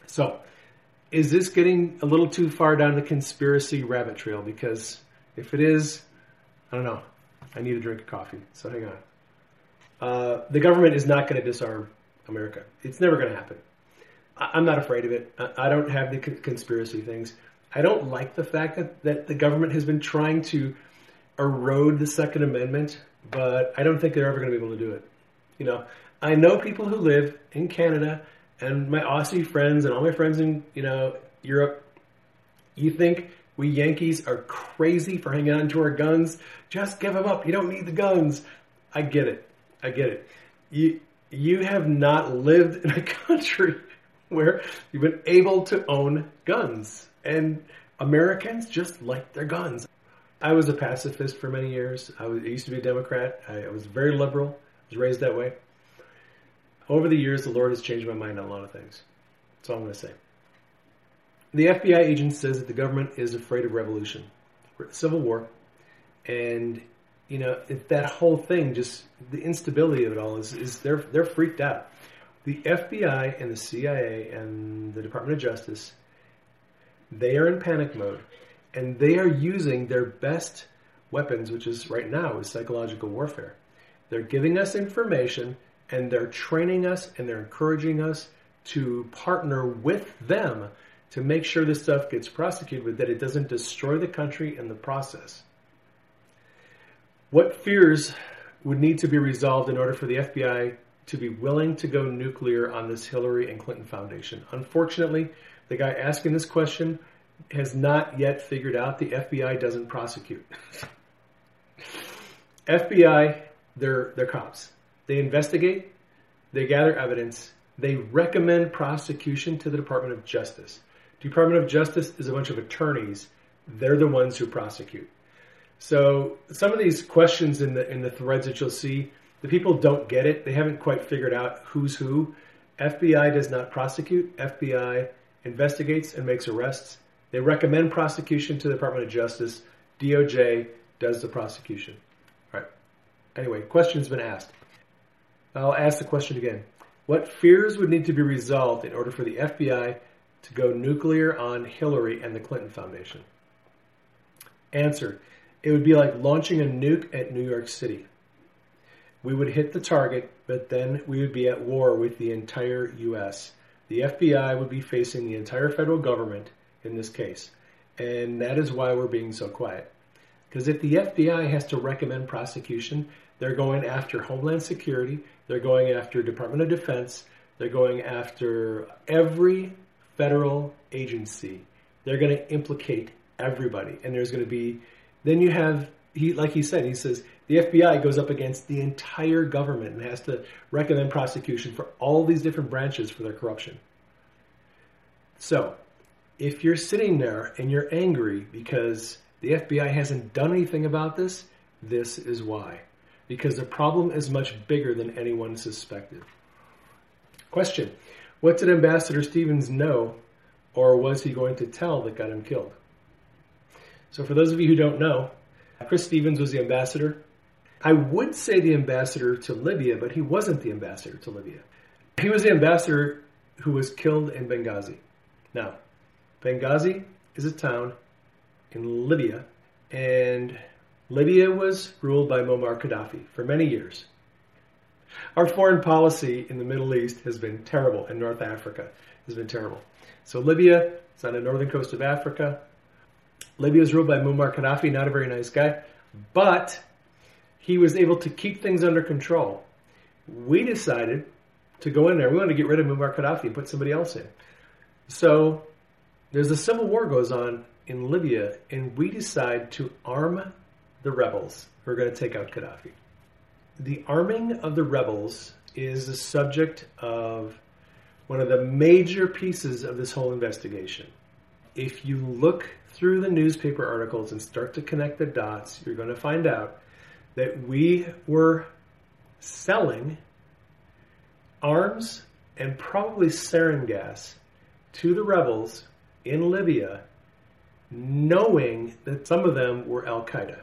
So, is this getting a little too far down the conspiracy rabbit trail? Because if it is, I don't know. I need a drink of coffee, so hang on. Uh, the government is not going to disarm America. It's never going to happen. I'm not afraid of it. I don't have the conspiracy things. I don't like the fact that, that the government has been trying to erode the Second Amendment, but I don't think they're ever going to be able to do it. You know, I know people who live in Canada and my Aussie friends and all my friends in, you know, Europe. You think We Yankees are crazy for hanging on to our guns. Just give them up. You don't need the guns. I get it. I get it. You you have not lived in a country where you've been able to own guns. And Americans just like their guns. I was a pacifist for many years. I, was, I used to be a Democrat. I, I was very liberal. I was raised that way. Over the years, the Lord has changed my mind on a lot of things. That's all I'm going to say. The FBI agent says that the government is afraid of revolution, civil war, and you know that whole thing, just the instability of it all is, is they're they're freaked out. The FBI and the CIA and the Department of Justice, they are in panic mode, and they are using their best weapons, which is right now is psychological warfare. They're giving us information and they're training us and they're encouraging us to partner with them to make sure this stuff gets prosecuted with that it doesn't destroy the country in the process. What fears would need to be resolved in order for the FBI to be willing to go nuclear on this Hillary and Clinton Foundation? Unfortunately, the guy asking this question has not yet figured out the FBI doesn't prosecute. FBI, they're, they're cops. They investigate, they gather evidence, they recommend prosecution to the Department of Justice. Department of Justice is a bunch of attorneys. They're the ones who prosecute. So some of these questions in the in the threads that you'll see, the people don't get it. They haven't quite figured out who's who. FBI does not prosecute. FBI investigates and makes arrests. They recommend prosecution to the Department of Justice. DOJ does the prosecution. All right. Anyway, question's been asked. I'll ask the question again. What fears would need to be resolved in order for the FBI to go nuclear on Hillary and the Clinton Foundation? Answer. It would be like launching a nuke at New York City. We would hit the target, but then we would be at war with the entire U.S. The FBI would be facing the entire federal government in this case. And that is why we're being so quiet. Because if the FBI has to recommend prosecution, they're going after Homeland Security, they're going after Department of Defense. They're going after every federal agency. They're going to implicate everybody. And there's going to be, then you have, he, like he said, he says the FBI goes up against the entire government and has to recommend prosecution for all these different branches for their corruption. So, if you're sitting there and you're angry because the FBI hasn't done anything about this, this is why because the problem is much bigger than anyone suspected. Question What did Ambassador Stevens know, or was he going to tell that got him killed? So, for those of you who don't know, Chris Stevens was the ambassador. I would say the ambassador to Libya, but he wasn't the ambassador to Libya. He was the ambassador who was killed in Benghazi. Now, Benghazi is a town in Libya, and Libya was ruled by Muammar Gaddafi for many years. Our foreign policy in the Middle East has been terrible, and North Africa has been terrible. So Libya is on the northern coast of Africa. Libya is ruled by Muammar Gaddafi, not a very nice guy, but he was able to keep things under control. We decided to go in there. We wanted to get rid of Muammar Gaddafi and put somebody else in. So there's a civil war goes on in Libya, and we decide to arm the rebels who are going to take out Gaddafi. The arming of the rebels is the subject of one of the major pieces of this whole investigation. If you look through the newspaper articles and start to connect the dots, you're going to find out that we were selling arms and probably sarin gas to the rebels in Libya, knowing that some of them were Al Qaeda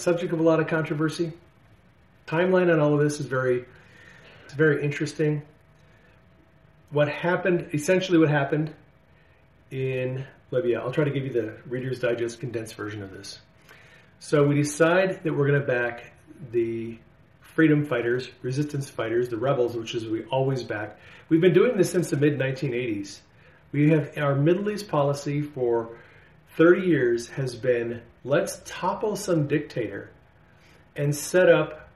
subject of a lot of controversy. Timeline on all of this is very, it's very interesting. What happened, essentially, what happened in Libya. I'll try to give you the Reader's Digest condensed version of this. So we decide that we're going to back the freedom fighters, resistance fighters, the rebels, which is we always back. We've been doing this since the mid 1980s. We have our Middle East policy for 30 years has been let's topple some dictator and set up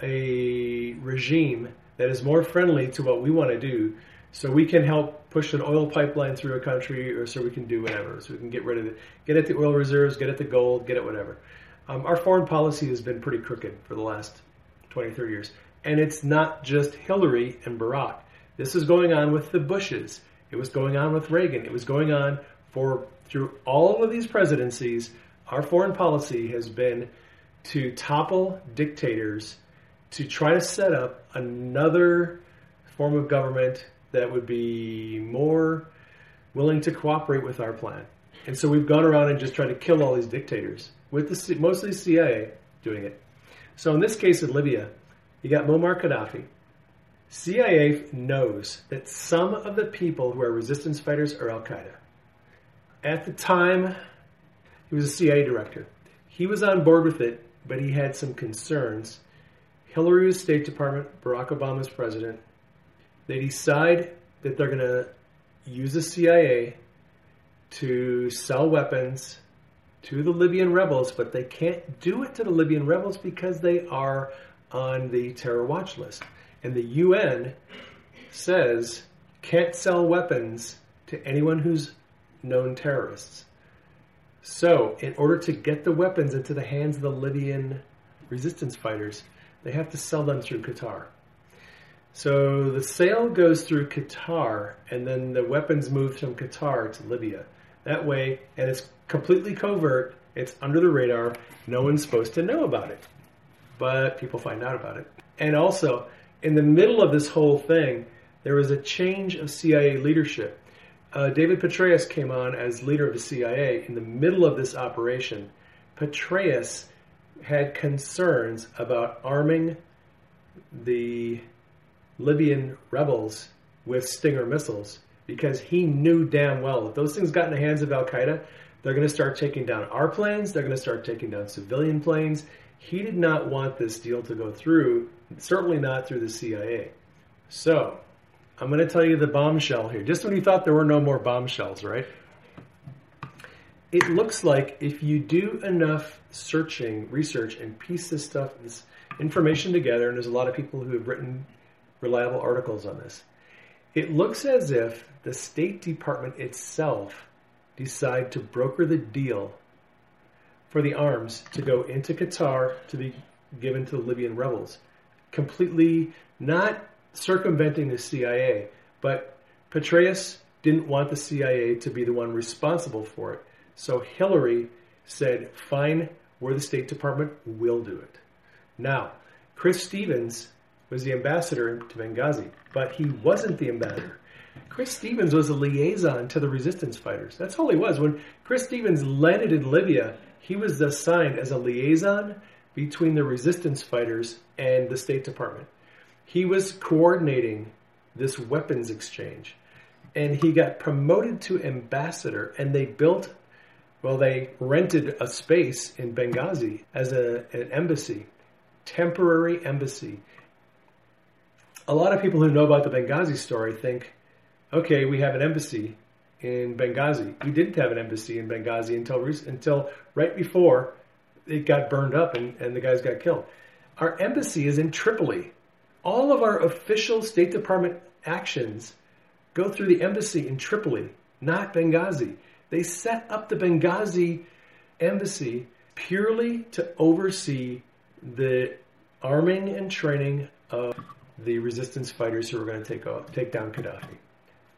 a regime that is more friendly to what we want to do So we can help push an oil pipeline through a country, or so we can do whatever. So we can get rid of it, get at the oil reserves, get at the gold, get at whatever. Um, our foreign policy has been pretty crooked for the last 20, 30 years. And it's not just Hillary and Barack. This is going on with the Bushes. It was going on with Reagan. It was going on for through all of these presidencies. Our foreign policy has been to topple dictators, to try to set up another form of government that would be more willing to cooperate with our plan. And so we've gone around and just tried to kill all these dictators, with the, mostly CIA doing it. So in this case in Libya, you got Muammar Gaddafi. CIA knows that some of the people who are resistance fighters are Al Qaeda. At the time, he was a CIA director. He was on board with it, but he had some concerns. Hillary was State Department, Barack Obama's president. They decide that they're going to use the CIA to sell weapons to the Libyan rebels, but they can't do it to the Libyan rebels because they are on the terror watch list. And the UN says can't sell weapons to anyone who's known terrorists. So, in order to get the weapons into the hands of the Libyan resistance fighters, they have to sell them through Qatar. So the sale goes through Qatar, and then the weapons move from Qatar to Libya. That way, and it's completely covert, it's under the radar, no one's supposed to know about it. But people find out about it. And also, in the middle of this whole thing, there was a change of CIA leadership. Uh, David Petraeus came on as leader of the CIA in the middle of this operation. Petraeus had concerns about arming the Libyan rebels with Stinger missiles because he knew damn well if those things got in the hands of Al Qaeda, they're going to start taking down our planes, they're going to start taking down civilian planes. He did not want this deal to go through, certainly not through the CIA. So, I'm going to tell you the bombshell here. Just when you thought there were no more bombshells, right? It looks like if you do enough searching, research, and piece this stuff, this information together, and there's a lot of people who have written reliable articles on this, it looks as if the State Department itself decide to broker the deal for the arms to go into Qatar to be given to the Libyan rebels. Completely not circumventing the CIA, but Petraeus didn't want the CIA to be the one responsible for it. So Hillary said, fine, we're the State Department, we'll do it. Now, Chris Stevens was the ambassador to Benghazi, but he wasn't the ambassador. Chris Stevens was a liaison to the resistance fighters. That's all he was. When Chris Stevens landed in Libya, he was assigned as a liaison between the resistance fighters and the State Department. He was coordinating this weapons exchange. And he got promoted to ambassador, and they built, well, they rented a space in Benghazi as a, an embassy, temporary embassy a lot of people who know about the Benghazi story think, okay, we have an embassy in Benghazi. We didn't have an embassy in Benghazi until until right before it got burned up and, and the guys got killed. Our embassy is in Tripoli. All of our official State Department actions go through the embassy in Tripoli, not Benghazi. They set up the Benghazi embassy purely to oversee the arming and training of the resistance fighters who were going to take off, take down Gaddafi.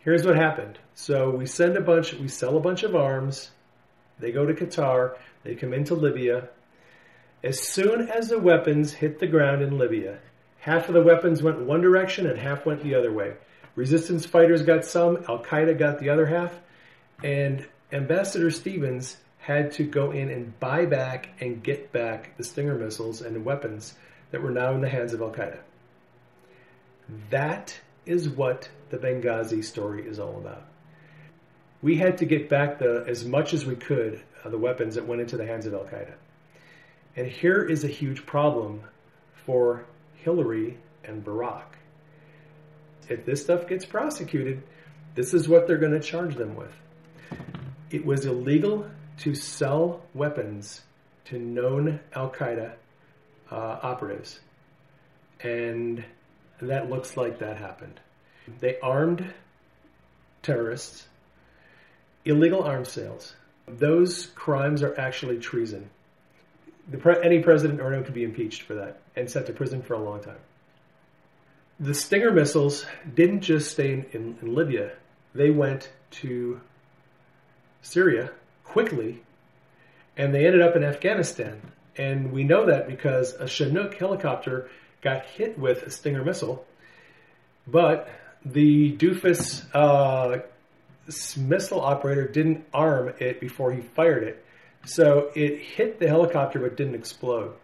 Here's what happened. So we send a bunch, we sell a bunch of arms. They go to Qatar. They come into Libya. As soon as the weapons hit the ground in Libya, half of the weapons went one direction and half went the other way. Resistance fighters got some, Al Qaeda got the other half, and Ambassador Stevens had to go in and buy back and get back the Stinger missiles and weapons that were now in the hands of Al Qaeda. That is what the Benghazi story is all about. We had to get back the as much as we could uh, the weapons that went into the hands of Al Qaeda. And here is a huge problem for Hillary and Barack. If this stuff gets prosecuted, this is what they're going to charge them with. It was illegal to sell weapons to known Al Qaeda uh, operatives. And that looks like that happened. They armed terrorists, illegal arms sales. Those crimes are actually treason. Pre- any president or anyone could be impeached for that and sent to prison for a long time. The Stinger missiles didn't just stay in, in, in Libya, they went to Syria quickly and they ended up in Afghanistan. And we know that because a Chinook helicopter got hit with a Stinger missile, but the doofus uh, missile operator didn't arm it before he fired it. So it hit the helicopter but didn't explode.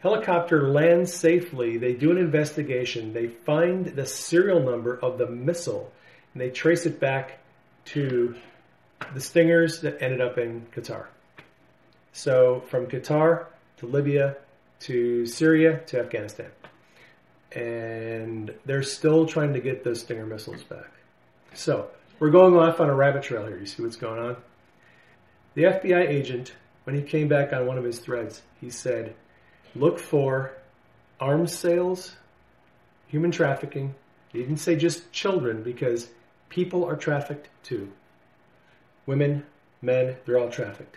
Helicopter lands safely. They do an investigation. They find the serial number of the missile and they trace it back to the stingers that ended up in Qatar. So from Qatar to Libya to Syria to Afghanistan. And they're still trying to get those Stinger missiles back. So we're going off on a rabbit trail here. You see what's going on? The FBI agent, when he came back on one of his threads, he said, look for arms sales, human trafficking. He didn't say just children because people are trafficked too. Women, men, they're all trafficked.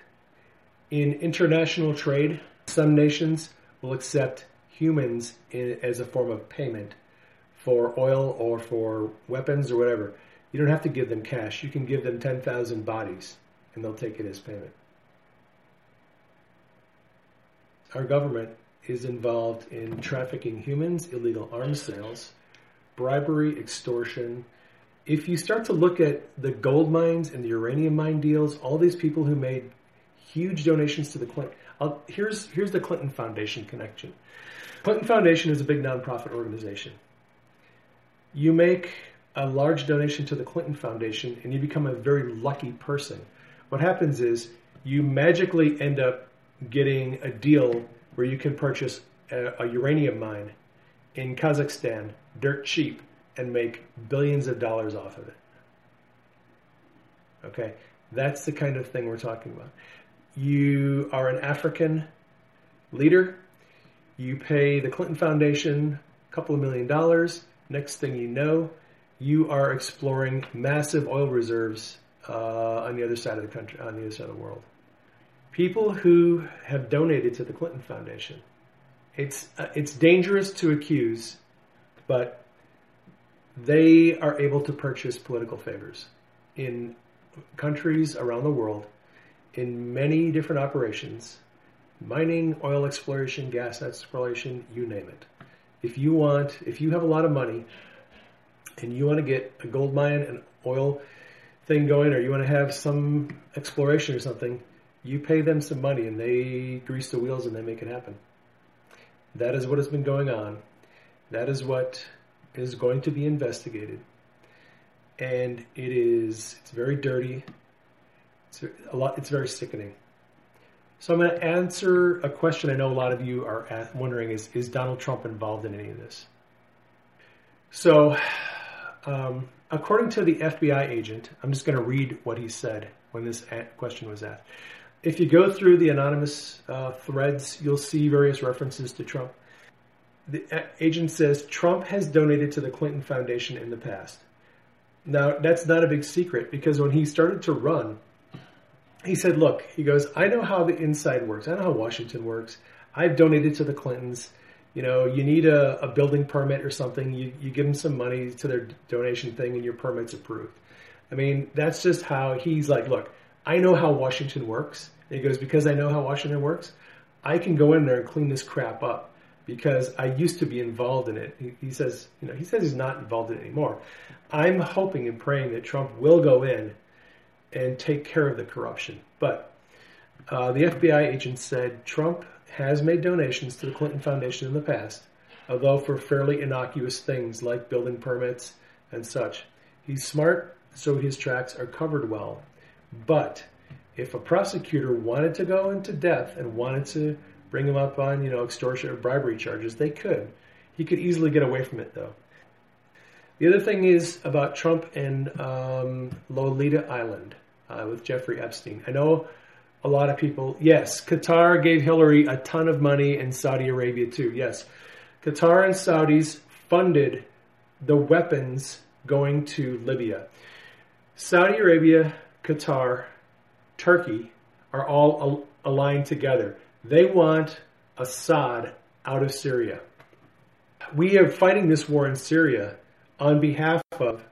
In international trade, some nations will accept humans in, as a form of payment for oil or for weapons or whatever. You don't have to give them cash. You can give them 10,000 bodies and they'll take it as payment. Our government is involved in trafficking humans, illegal arms sales, bribery, extortion. If you start to look at the gold mines and the uranium mine deals, all these people who made huge donations to the Clinton. I'll, here's here's the Clinton Foundation connection. Clinton Foundation is a big nonprofit organization. You make a large donation to the Clinton Foundation and you become a very lucky person. What happens is you magically end up getting a deal where you can purchase a, a uranium mine in Kazakhstan dirt cheap and make billions of dollars off of it. Okay, that's the kind of thing we're talking about. You are an African leader, you pay the Clinton Foundation a couple of million dollars. Next thing you know, you are exploring massive oil reserves uh, on the other side of the country, on the other side of the world people who have donated to the Clinton Foundation. It's uh, it's dangerous to accuse, but they are able to purchase political favors in countries around the world in many different operations mining, oil exploration, gas exploration, you name it. If you want, if you have a lot of money and you want to get a gold mine and oil thing going, or you want to have some exploration or something, you pay them some money and they grease the wheels and they make it happen. That is what has been going on. That is what is going to be investigated. And it is it's very dirty. It's a lot it's very sickening. So I'm going to answer a question I know a lot of you are wondering is is Donald Trump involved in any of this? So um, according to the FBI agent, I'm just going to read what he said when this question was asked if you go through the anonymous uh, threads, you'll see various references to Trump. The agent says Trump has donated to the Clinton Foundation in the past. Now, that's not a big secret because when he started to run, he said, Look, he goes, I know how the inside works. I know how Washington works. I've donated to the Clintons. You know, you need a, a building permit or something. You, you give them some money to their donation thing and your permit's approved. I mean, that's just how he's like, Look, I know how Washington works. And he goes, because I know how Washington works, I can go in there and clean this crap up because I used to be involved in it. He, he says, you know, he says he's not involved in it anymore. I'm hoping and praying that Trump will go in and take care of the corruption. But uh, the FBI agent said Trump has made donations to the Clinton Foundation in the past, although for fairly innocuous things like building permits and such. He's smart, so his tracks are covered well. But if a prosecutor wanted to go into depth and wanted to bring him up on, you know, extortion or bribery charges, they could. He could easily get away from it, though. The other thing is about Trump and um, Lolita Island uh, with Jeffrey Epstein. I know a lot of people, yes, Qatar gave Hillary a ton of money and Saudi Arabia too. Yes, Qatar and Saudis funded the weapons going to Libya. Saudi Arabia, Qatar, Turkey are all al- aligned together. They want Assad out of Syria. We are fighting this war in Syria on behalf of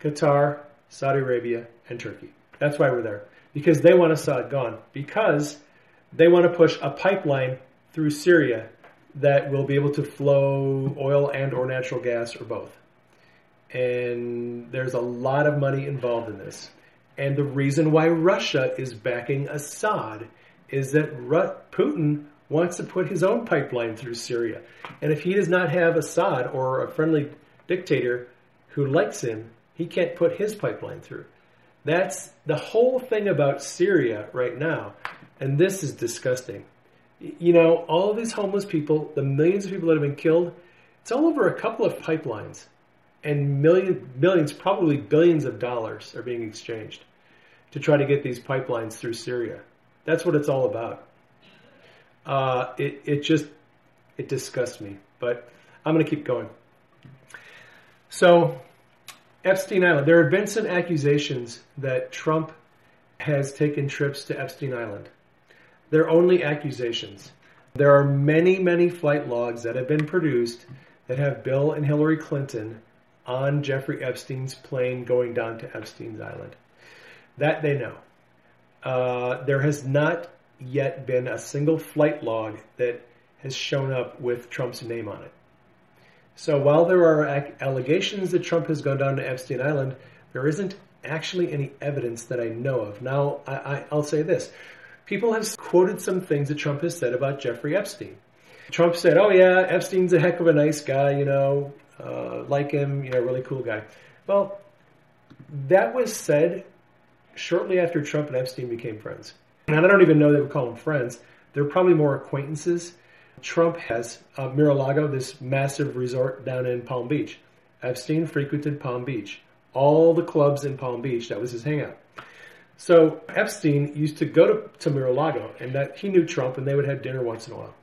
Qatar, Saudi Arabia, and Turkey. That's why we're there. Because they want Assad gone. Because they want to push a pipeline through Syria that will be able to flow oil and or natural gas or both. And there's a lot of money involved in this. And the reason why Russia is backing Assad is that Putin wants to put his own pipeline through Syria. And if he does not have Assad or a friendly dictator who likes him, he can't put his pipeline through. That's the whole thing about Syria right now. And this is disgusting. You know, all these homeless people, the millions of people that have been killed, it's all over a couple of pipelines. And million, millions, probably billions of dollars are being exchanged to try to get these pipelines through Syria. That's what it's all about. Uh, it, it just, it disgusts me. But I'm going to keep going. So, Epstein Island. There have been some accusations that Trump has taken trips to Epstein Island. They're only accusations. There are many, many flight logs that have been produced that have Bill and Hillary Clinton on Jeffrey Epstein's plane going down to Epstein's Island. That they know. Uh, there has not yet been a single flight log that has shown up with Trump's name on it. So while there are allegations that Trump has gone down to Epstein Island, there isn't actually any evidence that I know of. Now, I, will say this. People have quoted some things that Trump has said about Jeffrey Epstein. Trump said, oh yeah, Epstein's a heck of a nice guy, you know, uh, like him, you know, really cool guy. Well, that was said shortly after Trump and Epstein became friends. And I don't even know they would call them friends. They're probably more acquaintances. Trump has uh, Mar-a-Lago, this massive resort down in Palm Beach. Epstein frequented Palm Beach. All the clubs in Palm Beach, that was his hangout. So Epstein used to go to, to Mar-a-Lago, and that he knew Trump, and they would have dinner once in a while.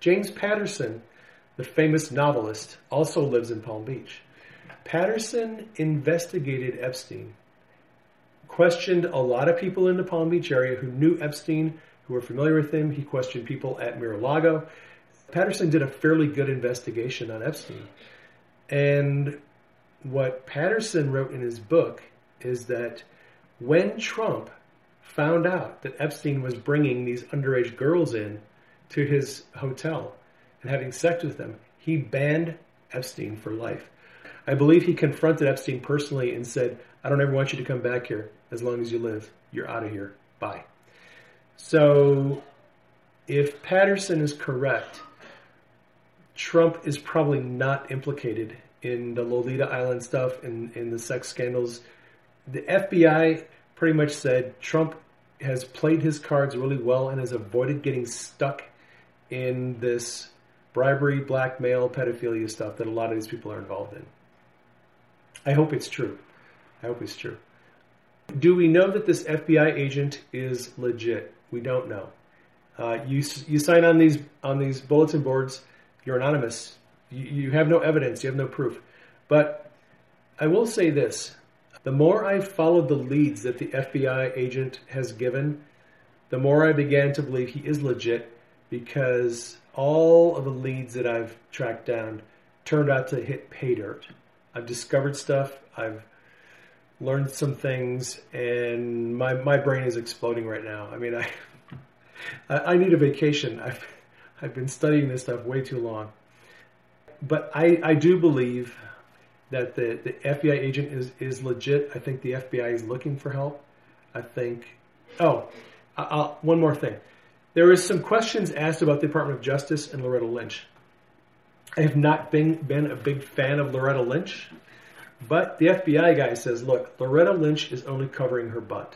James Patterson, the famous novelist, also lives in Palm Beach. Patterson investigated Epstein questioned a lot of people in the Palm Beach area who knew Epstein, who were familiar with him. He questioned people at Mar-a-Lago. Patterson did a fairly good investigation on Epstein. And what Patterson wrote in his book is that when Trump found out that Epstein was bringing these underage girls in to his hotel and having sex with them, he banned Epstein for life. I believe he confronted Epstein personally and said, I don't ever want you to come back here as long as you live. You're out of here. Bye. So, if Patterson is correct, Trump is probably not implicated in the Lolita Island stuff and in, in the sex scandals. The FBI pretty much said Trump has played his cards really well and has avoided getting stuck in this bribery, blackmail, pedophilia stuff that a lot of these people are involved in. I hope it's true. I hope it's true. Do we know that this FBI agent is legit? We don't know. Uh, you you sign on these on these bulletin boards. You're anonymous. You, you have no evidence. You have no proof. But I will say this: the more I followed the leads that the FBI agent has given, the more I began to believe he is legit because all of the leads that I've tracked down turned out to hit pay dirt. I've discovered stuff. I've learned some things, and my my brain is exploding right now. I mean, I I need a vacation. I've I've been studying this stuff way too long, but I I do believe that the the FBI agent is is legit. I think the FBI is looking for help. I think. Oh, I'll, one more thing. There is some questions asked about the Department of Justice and Loretta Lynch. I have not been, been a big fan of Loretta Lynch. But the FBI guy says, look, Loretta Lynch is only covering her butt.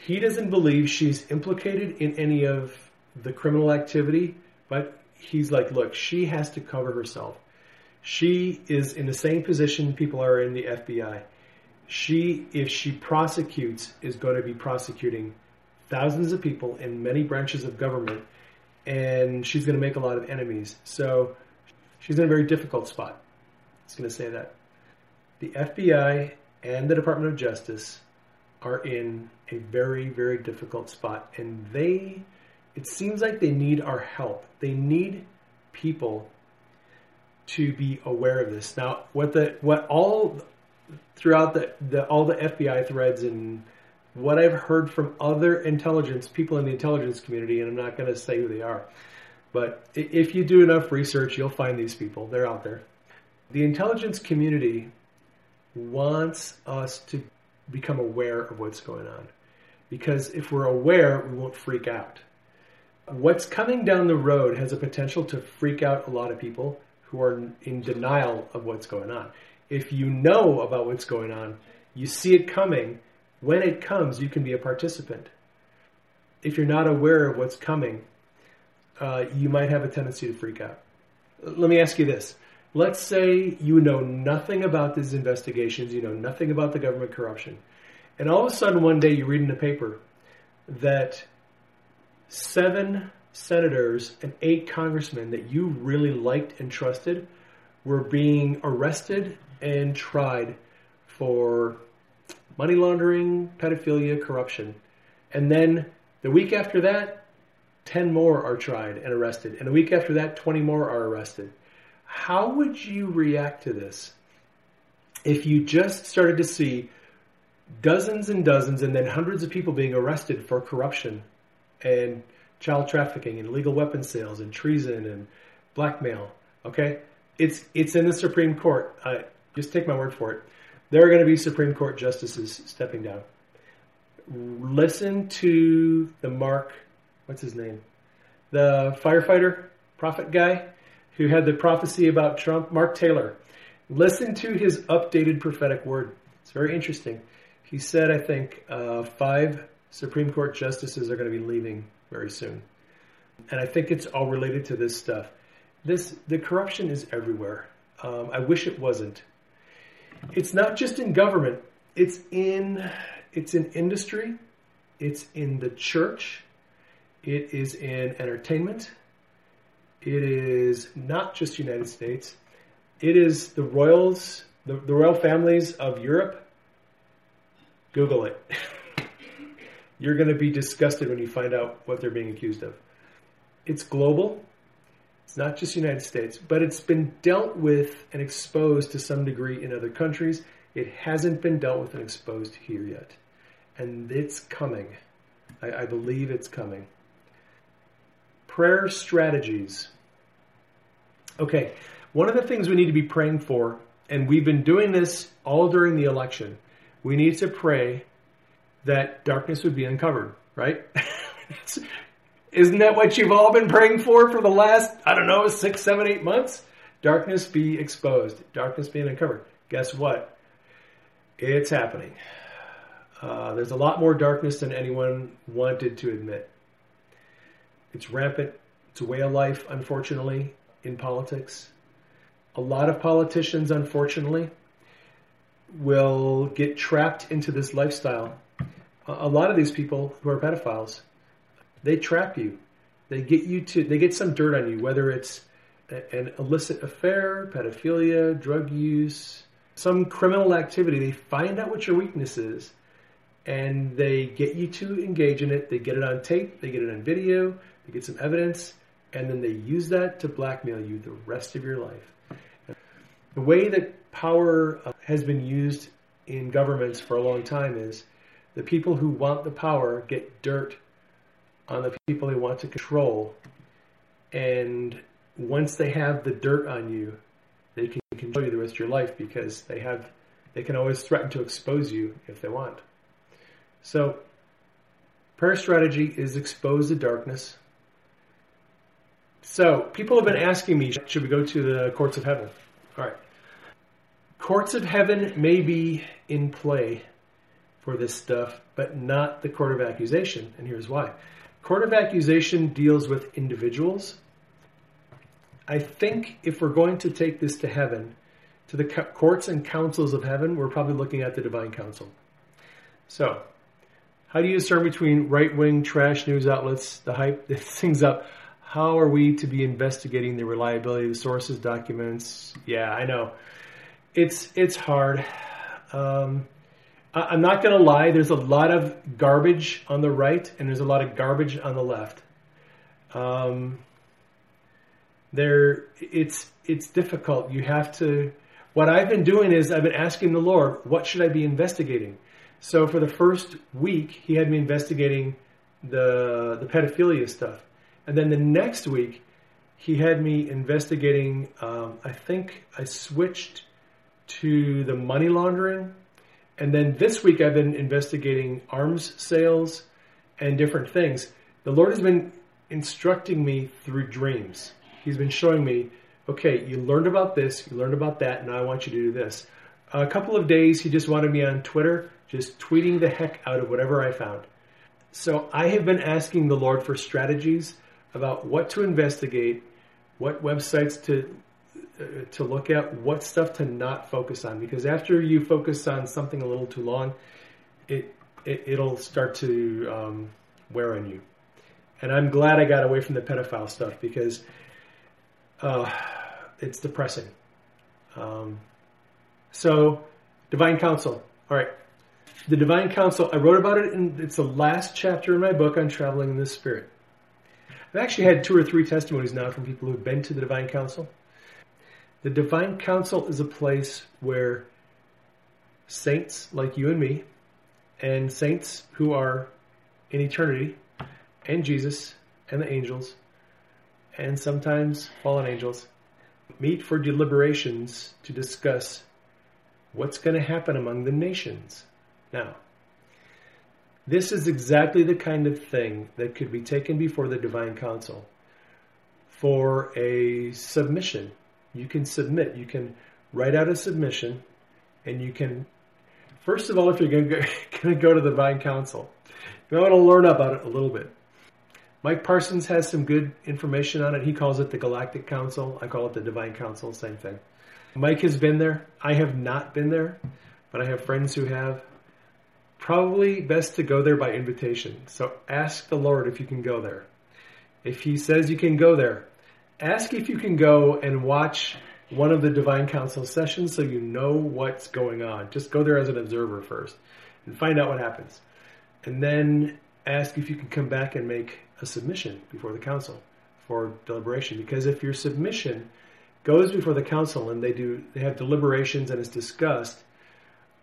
He doesn't believe she's implicated in any of the criminal activity, but he's like, look, she has to cover herself. She is in the same position people are in the FBI. She, if she prosecutes, is going to be prosecuting thousands of people in many branches of government, and she's going to make a lot of enemies. So she's in a very difficult spot. I was going to say that the FBI and the Department of Justice are in a very, very difficult spot. And they, it seems like they need our help. They need people to be aware of this. Now, what the, what all throughout the, the all the FBI threads and what I've heard from other intelligence people in the intelligence community, and I'm not going to say who they are, but if you do enough research, you'll find these people. They're out there. The intelligence community wants us to become aware of what's going on. Because if we're aware, we won't freak out. What's coming down the road has a potential to freak out a lot of people who are in denial of what's going on. If you know about what's going on, you see it coming. When it comes, you can be a participant. If you're not aware of what's coming, uh, you might have a tendency to freak out. Let me ask you this. Let's say you know nothing about these investigations, you know nothing about the government corruption, and all of a sudden one day you read in the paper that seven senators and eight congressmen that you really liked and trusted were being arrested and tried for money laundering, pedophilia, corruption. And then the week after that, 10 more are tried and arrested. And a week after that, 20 more are arrested. How would you react to this if you just started to see dozens and dozens and then hundreds of people being arrested for corruption and child trafficking and illegal weapon sales and treason and blackmail? Okay? It's, it's in the Supreme Court. I, just take my word for it. There are going to be Supreme Court justices stepping down. Listen to the Mark what's his name? The firefighter, prophet guy who had the prophecy about Trump, Mark Taylor. Listen to his updated prophetic word. It's very interesting. He said, I think, uh, five Supreme Court justices are going to be leaving very soon. And I think it's all related to this stuff. This the corruption is everywhere. Um, I wish it wasn't. It's not just in government. It's in it's in industry. It's in the church. It is in entertainment. It is not just United States. It is the royals, the, the royal families of Europe. Google it. You're going to be disgusted when you find out what they're being accused of. It's global. It's not just United States, but it's been dealt with and exposed to some degree in other countries. It hasn't been dealt with and exposed here yet. And it's coming. I, I believe it's coming. Prayer strategies. Okay, one of the things we need to be praying for, and we've been doing this all during the election, we need to pray that darkness would be uncovered, right? Isn't that what you've all been praying for for the last, I don't know, six, seven, eight months? Darkness be exposed, darkness being uncovered. Guess what? It's happening. Uh, there's a lot more darkness than anyone wanted to admit. It's rampant. It's a way of life, unfortunately, in politics. A lot of politicians, unfortunately, will get trapped into this lifestyle. A lot of these people who are pedophiles, they trap you. They get you to, they get some dirt on you, whether it's an illicit affair, pedophilia, drug use, some criminal activity. They find out what your weakness is and they get you to engage in it. They get it on tape, they get it on video, they get some evidence, and then they use that to blackmail you the rest of your life. The way that power uh, has been used in governments for a long time is the people who want the power get dirt on the people they want to control. And once they have the dirt on you, they can control you the rest of your life because they have they can always threaten to expose you if they want. So prayer strategy is expose the darkness so people have been asking me, should we go to the courts of heaven? All right. Courts of heaven may be in play for this stuff, but not the court of accusation. And here's why. Court of accusation deals with individuals. I think if we're going to take this to heaven, to the courts and councils of heaven, we're probably looking at the divine council. So, how do you discern between right wing trash news outlets, the hype things up? How are we to be investigating the reliability of the sources documents? Yeah, I know. It's it's hard. Um, I, am not going to lie. There's a lot of garbage on the right, and there's a lot of garbage on the left. Um, there, it's it's difficult. You have to. What I've been doing is I've been asking the Lord, what should I be investigating? So for the first week, He had me investigating the the pedophilia stuff, and then the next week, He had me investigating. Um, I think I switched to the money laundering and then this week I've been investigating arms sales and different things. The Lord has been instructing me through dreams. He's been showing me, okay, you learned about this, you learned about that, now I want you to do this. A couple of days, he just wanted me on Twitter, just tweeting the heck out of whatever I found. So I have been asking the Lord for strategies about what to investigate, what websites to uh, to look at what stuff to not focus on because after you focus on something a little too long, it, it will start to um, wear on you. And I'm glad I got away from the pedophile stuff because uh, it's depressing. Um, so, divine council. All right, the divine council. I wrote about it, and it's the last chapter in my book on traveling in the spirit. I've actually had two or three testimonies now from people who've been to the divine Council. the divine council is a place where saints like you and me, and saints who are in eternity, and Jesus, and the angels, and sometimes fallen angels, meet for deliberations to discuss what's going to happen among the nations. Now, this is exactly the kind of thing that could be taken before the divine council for a submission you can submit. You can write out a submission, and you can, first of all, if you're going to go, go to the Divine Council, you want to learn about it a little bit. Mike Parsons has some good information on it. He calls it the Galactic Council. I call it the Divine Council, same thing. Mike has been there. I have not been there, but I have friends who have. Probably best to go there by invitation. So ask the Lord if you can go there. If He says you can go there, ask if you can go and watch one of the Divine Council sessions so you know what's going on. Just go there as an observer first and find out what happens. And then ask if you can come back and make a submission before the council for deliberation. Because if your submission goes before the council and they do they have deliberations and it's discussed,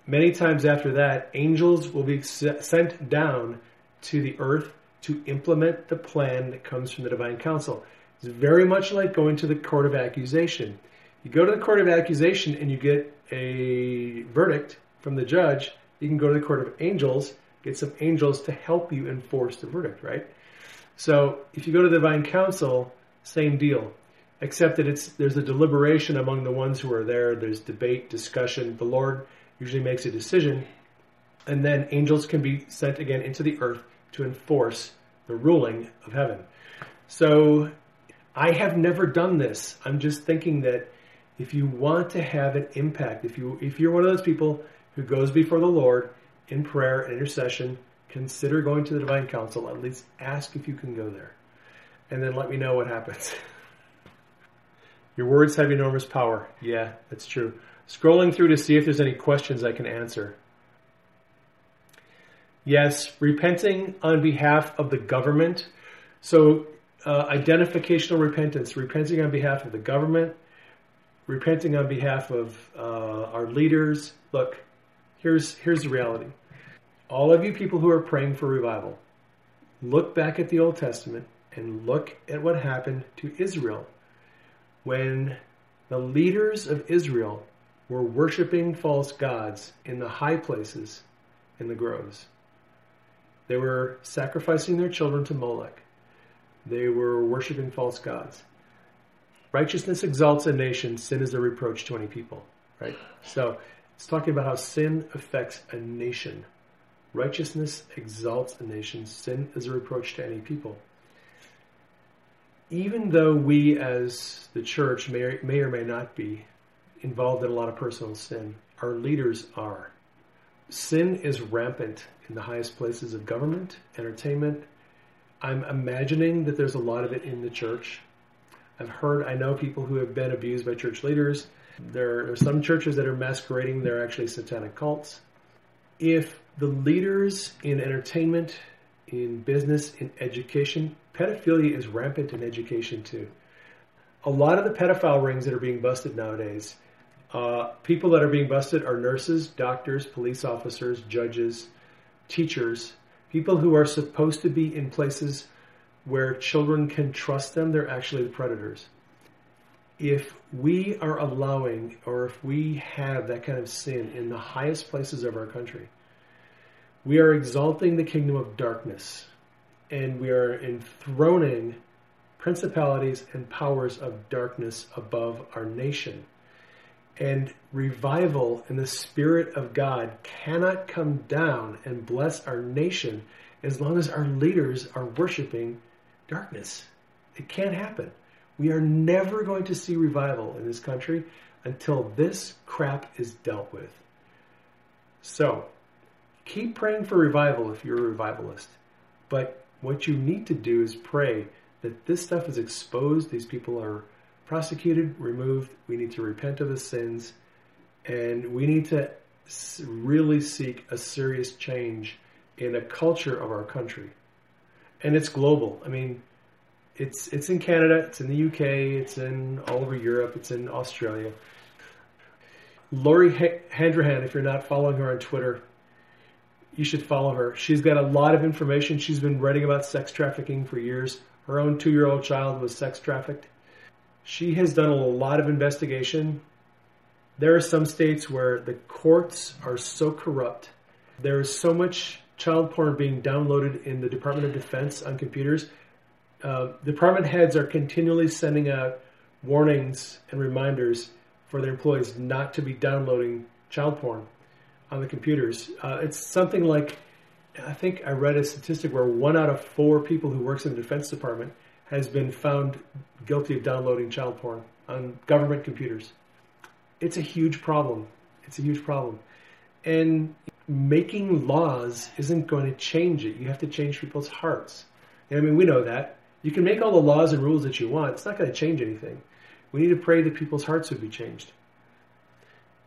many times after that, angels will be sent down to the earth to implement the plan that comes from the divine council. It's very much like going to the court of accusation. You go to the court of accusation and you get a verdict from the judge. You can go to the court of angels, get some angels to help you enforce the verdict, right? So if you go to the divine council, same deal, except that it's there's a deliberation among the ones who are there. There's debate, discussion. The Lord usually makes a decision, and then angels can be sent again into the earth to enforce the ruling of heaven. So I have never done this. I'm just thinking that if you want to have an impact, if you if you're one of those people who goes before the Lord in prayer and intercession, consider going to the divine council. At least ask if you can go there. And then let me know what happens. Your words have enormous power. Yeah, that's true. Scrolling through to see if there's any questions I can answer. Yes, repenting on behalf of the government. So uh, identificational repentance, repenting on behalf of the government, repenting on behalf of uh, our leaders. Look, here's here's the reality. All of you people who are praying for revival, look back at the Old Testament and look at what happened to Israel when the leaders of Israel were worshiping false gods in the high places in the groves. They were sacrificing their children to Molech. They were worshiping false gods. Righteousness exalts a nation, sin is a reproach to any people, right? So it's talking about how sin affects a nation. Righteousness exalts a nation, sin is a reproach to any people. Even though we as the church may, may or may not be involved in a lot of personal sin, our leaders are. Sin is rampant in the highest places of government, entertainment, I'm imagining that there's a lot of it in the church. I've heard, I know people who have been abused by church leaders. There are some churches that are masquerading, they're actually satanic cults. If the leaders in entertainment, in business, in education, pedophilia is rampant in education too. A lot of the pedophile rings that are being busted nowadays, uh, people that are being busted are nurses, doctors, police officers, judges, teachers, people who are supposed to be in places where children can trust them, they're actually the predators. If we are allowing or if we have that kind of sin in the highest places of our country, we are exalting the kingdom of darkness and we are enthroning principalities and powers of darkness above our nation. And revival in the Spirit of God cannot come down and bless our nation as long as our leaders are worshiping darkness. It can't happen. We are never going to see revival in this country until this crap is dealt with. So, keep praying for revival if you're a revivalist. But what you need to do is pray that this stuff is exposed, these people are prosecuted, removed. We need to repent of the sins, and we need to really seek a serious change in a culture of our country. And it's global. I mean, it's it's in Canada, it's in the UK, it's in all over Europe, it's in Australia. Lori Handrahan, if you're not following her on Twitter, you should follow her. She's got a lot of information. She's been writing about sex trafficking for years. Her own two year old child was sex trafficked. She has done a lot of investigation. There are some states where the courts are so corrupt. There is so much child porn being downloaded in the Department of Defense on computers. Uh, department heads are continually sending out warnings and reminders for their employees not to be downloading child porn on the computers. Uh, it's something like I think I read a statistic where one out of four people who works in the Defense Department has been found guilty of downloading child porn on government computers. It's a huge problem. It's a huge problem. And making laws isn't going to change it. You have to change people's hearts. I mean, we know that. You can make all the laws and rules that you want, it's not going to change anything. We need to pray that people's hearts would be changed.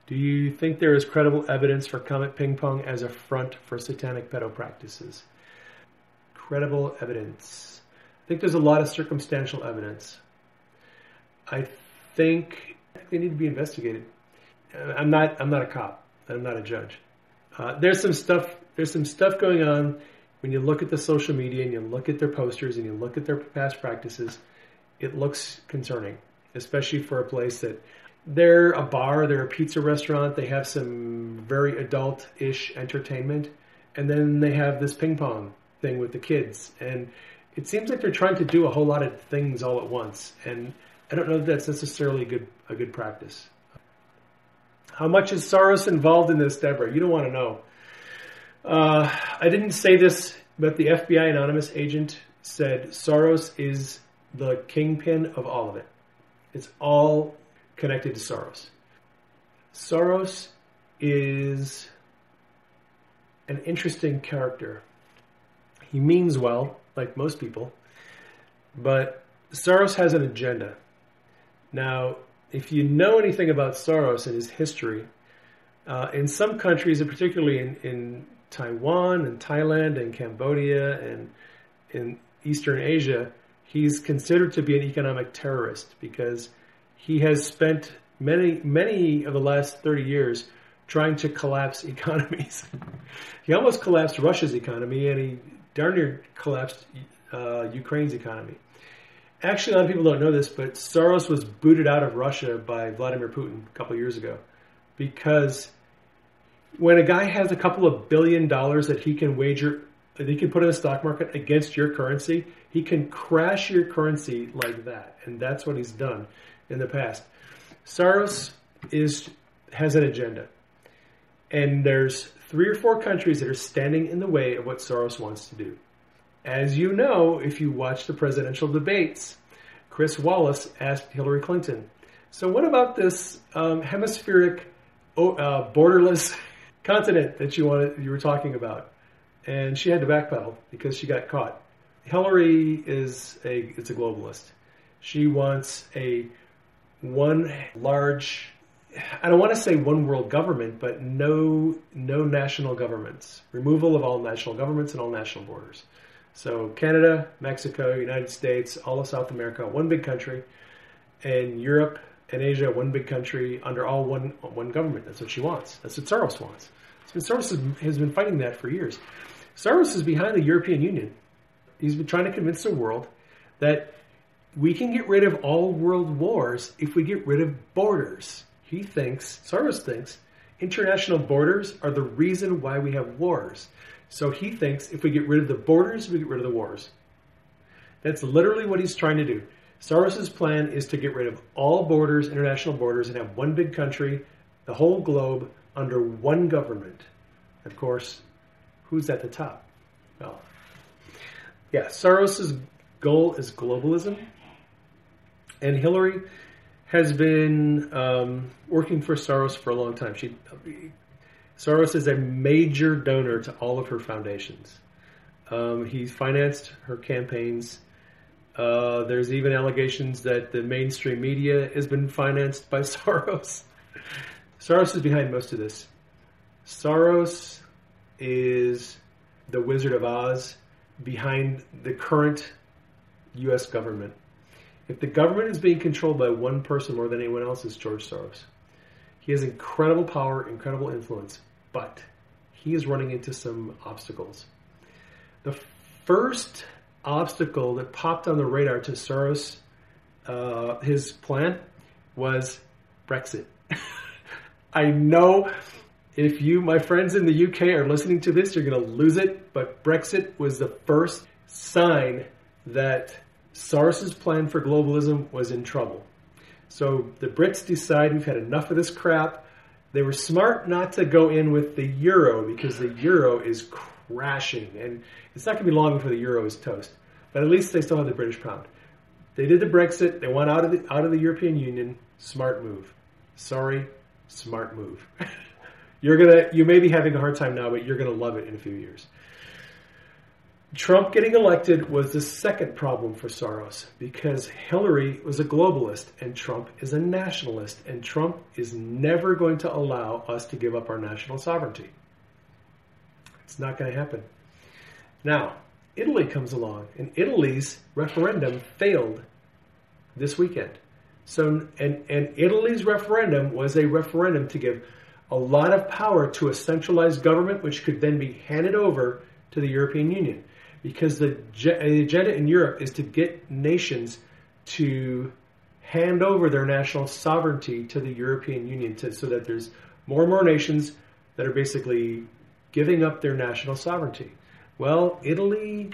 Do you think there is credible evidence for Comet Ping Pong as a front for satanic pedo practices? Credible evidence. I think there's a lot of circumstantial evidence. I think they need to be investigated. I'm not. I'm not a cop. I'm not a judge. Uh, there's some stuff. There's some stuff going on when you look at the social media and you look at their posters and you look at their past practices. It looks concerning, especially for a place that they're a bar, they're a pizza restaurant. They have some very adult-ish entertainment, and then they have this ping pong thing with the kids and it seems like they're trying to do a whole lot of things all at once, and I don't know if that's necessarily a good a good practice. How much is Soros involved in this, Deborah? You don't want to know. Uh, I didn't say this, but the FBI anonymous agent said Soros is the kingpin of all of it. It's all connected to Soros. Soros is an interesting character. He means well like most people. But Soros has an agenda. Now, if you know anything about Soros and his history, uh, in some countries, and particularly in, in Taiwan and Thailand and Cambodia and in Eastern Asia, he's considered to be an economic terrorist because he has spent many, many of the last 30 years trying to collapse economies. he almost collapsed Russia's economy and he darn near collapsed uh, Ukraine's economy. Actually, a lot of people don't know this, but Soros was booted out of Russia by Vladimir Putin a couple years ago because when a guy has a couple of billion dollars that he can wager, that he can put in the stock market against your currency, he can crash your currency like that, and that's what he's done in the past. Soros is has an agenda, and there's three or four countries that are standing in the way of what Soros wants to do. As you know, if you watch the presidential debates, Chris Wallace asked Hillary Clinton, So, what about this um, hemispheric, uh, borderless continent that you wanted, you were talking about? And she had to backpedal because she got caught. Hillary is a it's a globalist. She wants a one large I don't want to say one world government, but no no national governments. Removal of all national governments and all national borders. So Canada, Mexico, United States, all of South America, one big country, and Europe and Asia, one big country under all one one government. That's what she wants. That's what Soros wants. Been, Soros has been fighting that for years. Soros is behind the European Union. He's been trying to convince the world that we can get rid of all world wars if we get rid of borders. He thinks, Soros thinks, international borders are the reason why we have wars. So he thinks if we get rid of the borders, we get rid of the wars. That's literally what he's trying to do. Soros's plan is to get rid of all borders, international borders, and have one big country, the whole globe, under one government. Of course, who's at the top? Well, yeah, Soros's goal is globalism, and Hillary has been um, working for Soros for a long time. She, Soros is a major donor to all of her foundations. Um, he financed her campaigns. Uh, there's even allegations that the mainstream media has been financed by Soros. Soros is behind most of this. Soros is the Wizard of Oz behind the current U.S. government. If the government is being controlled by one person more than anyone else, it's George Soros. He has incredible power, incredible influence, but he is running into some obstacles. The first obstacle that popped on the radar to Soros, uh, his plan, was Brexit. I know if you, my friends in the UK, are listening to this, you're going to lose it, but Brexit was the first sign that Soros's plan for globalism was in trouble. So the Brits decide we've had enough of this crap. They were smart not to go in with the euro because the euro is crashing, and it's not going to be long before the euro is toast. But at least they still have the British pound. They did the Brexit. They went out of the out of the European Union. Smart move. Sorry, smart move. you're gonna you may be having a hard time now, but you're gonna love it in a few years. Trump getting elected was the second problem for Soros because Hillary was a globalist and Trump is a nationalist, and Trump is never going to allow us to give up our national sovereignty. It's not going to happen. Now, Italy comes along, and Italy's referendum failed this weekend. So, and, and Italy's referendum was a referendum to give a lot of power to a centralized government, which could then be handed over to the European Union because the, the agenda in Europe is to get nations to hand over their national sovereignty to the European Union to, so that there's more and more nations that are basically giving up their national sovereignty. Well, Italy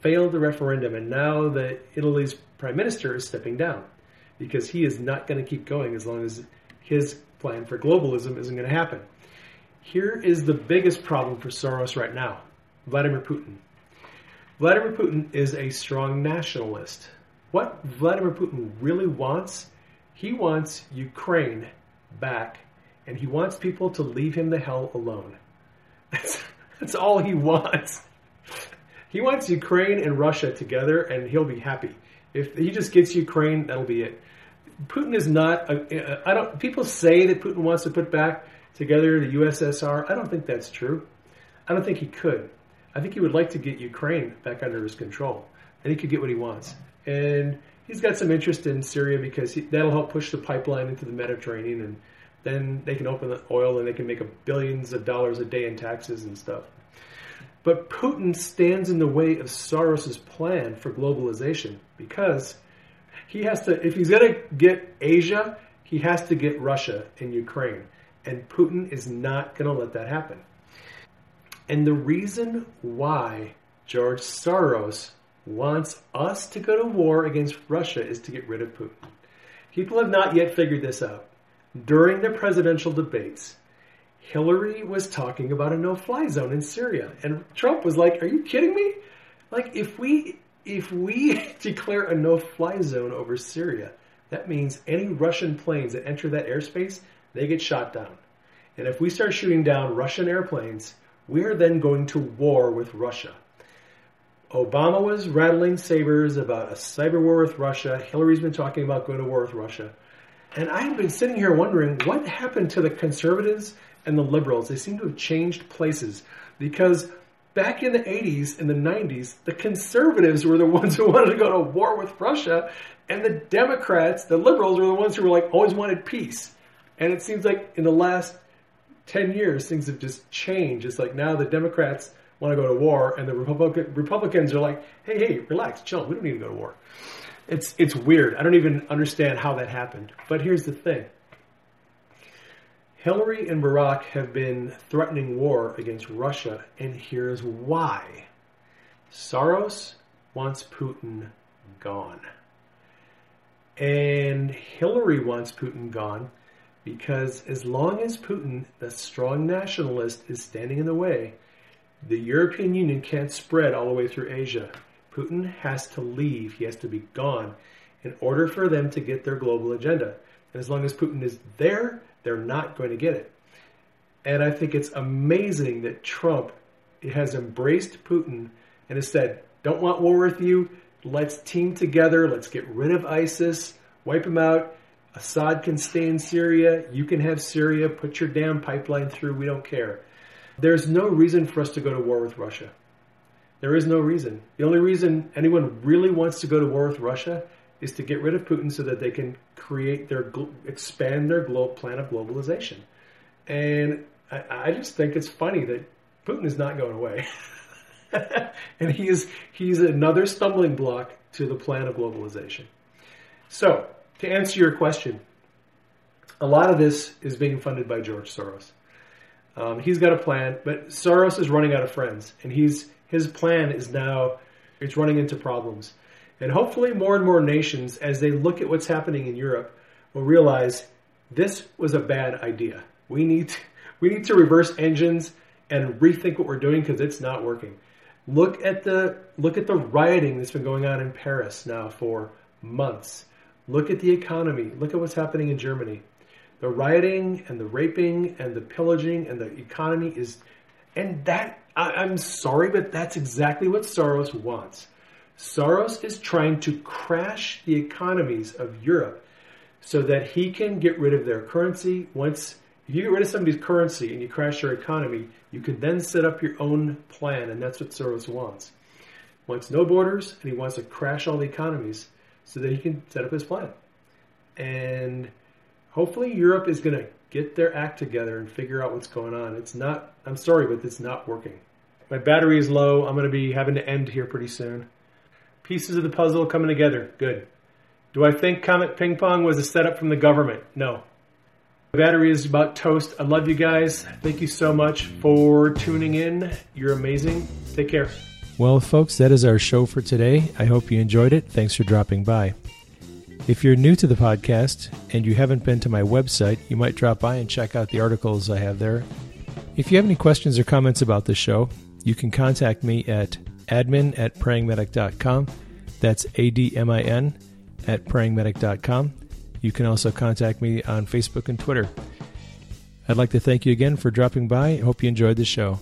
failed the referendum, and now the Italy's prime minister is stepping down because he is not going to keep going as long as his plan for globalism isn't going to happen. Here is the biggest problem for Soros right now Vladimir Putin. Vladimir Putin is a strong nationalist. What Vladimir Putin really wants, he wants Ukraine back, and he wants people to leave him the hell alone. That's, that's all he wants. He wants Ukraine and Russia together, and he'll be happy. If he just gets Ukraine, that'll be it. Putin is not. A, I don't. People say that Putin wants to put back together the USSR. I don't think that's true. I don't think he could. I think he would like to get Ukraine back under his control, and he could get what he wants. And he's got some interest in Syria because he, that'll help push the pipeline into the Mediterranean, and then they can open the oil and they can make billions of dollars a day in taxes and stuff. But Putin stands in the way of Soros's plan for globalization because he has to, if he's going to get Asia, he has to get Russia and Ukraine. And Putin is not going to let that happen. And the reason why George Soros wants us to go to war against Russia is to get rid of Putin. People have not yet figured this out. During the presidential debates, Hillary was talking about a no-fly zone in Syria, and Trump was like, "Are you kidding me? Like if we if we declare a no-fly zone over Syria, that means any Russian planes that enter that airspace, they get shot down. And if we start shooting down Russian airplanes, we're then going to war with Russia. Obama was rattling sabers about a cyber war with Russia. Hillary's been talking about going to war with Russia. And I have been sitting here wondering what happened to the conservatives and the liberals. They seem to have changed places because back in the 80s and the 90s, the conservatives were the ones who wanted to go to war with Russia, and the Democrats, the liberals, were the ones who were like always wanted peace. And it seems like in the last 10 years, things have just changed. It's like now the Democrats want to go to war, and the Republic, Republicans are like, hey, hey, relax, chill, we don't need to go to war. It's, it's weird. I don't even understand how that happened. But here's the thing Hillary and Barack have been threatening war against Russia, and here's why Soros wants Putin gone. And Hillary wants Putin gone because as long as Putin, the strong nationalist, is standing in the way, the European Union can't spread all the way through Asia. Putin has to leave, he has to be gone in order for them to get their global agenda. And as long as Putin is there, they're not going to get it. And I think it's amazing that Trump has embraced Putin and has said, don't want war with you. Let's team together. Let's get rid of ISIS, wipe them out. Assad can stay in Syria. You can have Syria. Put your damn pipeline through. We don't care. There's no reason for us to go to war with Russia. There is no reason. The only reason anyone really wants to go to war with Russia is to get rid of Putin so that they can create their expand their glo- plan of globalization. And I, I just think it's funny that Putin is not going away, and he is he's another stumbling block to the plan of globalization. So to answer your question, a lot of this is being funded by George Soros. Um, he's got a plan, but Soros is running out of friends, and he's his plan is now it's running into problems. And hopefully, more and more nations, as they look at what's happening in Europe, will realize this was a bad idea. We need to, we need to reverse engines and rethink what we're doing because it's not working. Look at the look at the rioting that's been going on in Paris now for months. Look at the economy. Look at what's happening in Germany. The rioting and the raping and the pillaging and the economy is, and that I, am sorry, but that's exactly what Soros wants. Soros is trying to crash the economies of Europe so that he can get rid of their currency. Once you get rid of somebody's currency and you crash their economy, you can then set up your own plan, and that's what Soros wants. He Wants no borders, and he wants to crash all the economies so that he can set up his plan. And hopefully, Europe is going to get their act together and figure out what's going on. It's not. I'm sorry, but it's not working. My battery is low. I'm going to be having to end here pretty soon. Pieces of the puzzle coming together. Good. Do I think Comet Ping Pong was a setup from the government? No. The battery is about toast. I love you guys. Thank you so much for tuning in. You're amazing. Take care. Well, folks, that is our show for today. I hope you enjoyed it. Thanks for dropping by. If you're new to the podcast and you haven't been to my website, you might drop by and check out the articles I have there. If you have any questions or comments about the show, you can contact me at admin at prayingmedic.com. That's A D M I N at prayingmedic.com. You can also contact me on Facebook and Twitter. I'd like to thank you again for dropping by. I hope you enjoyed the show.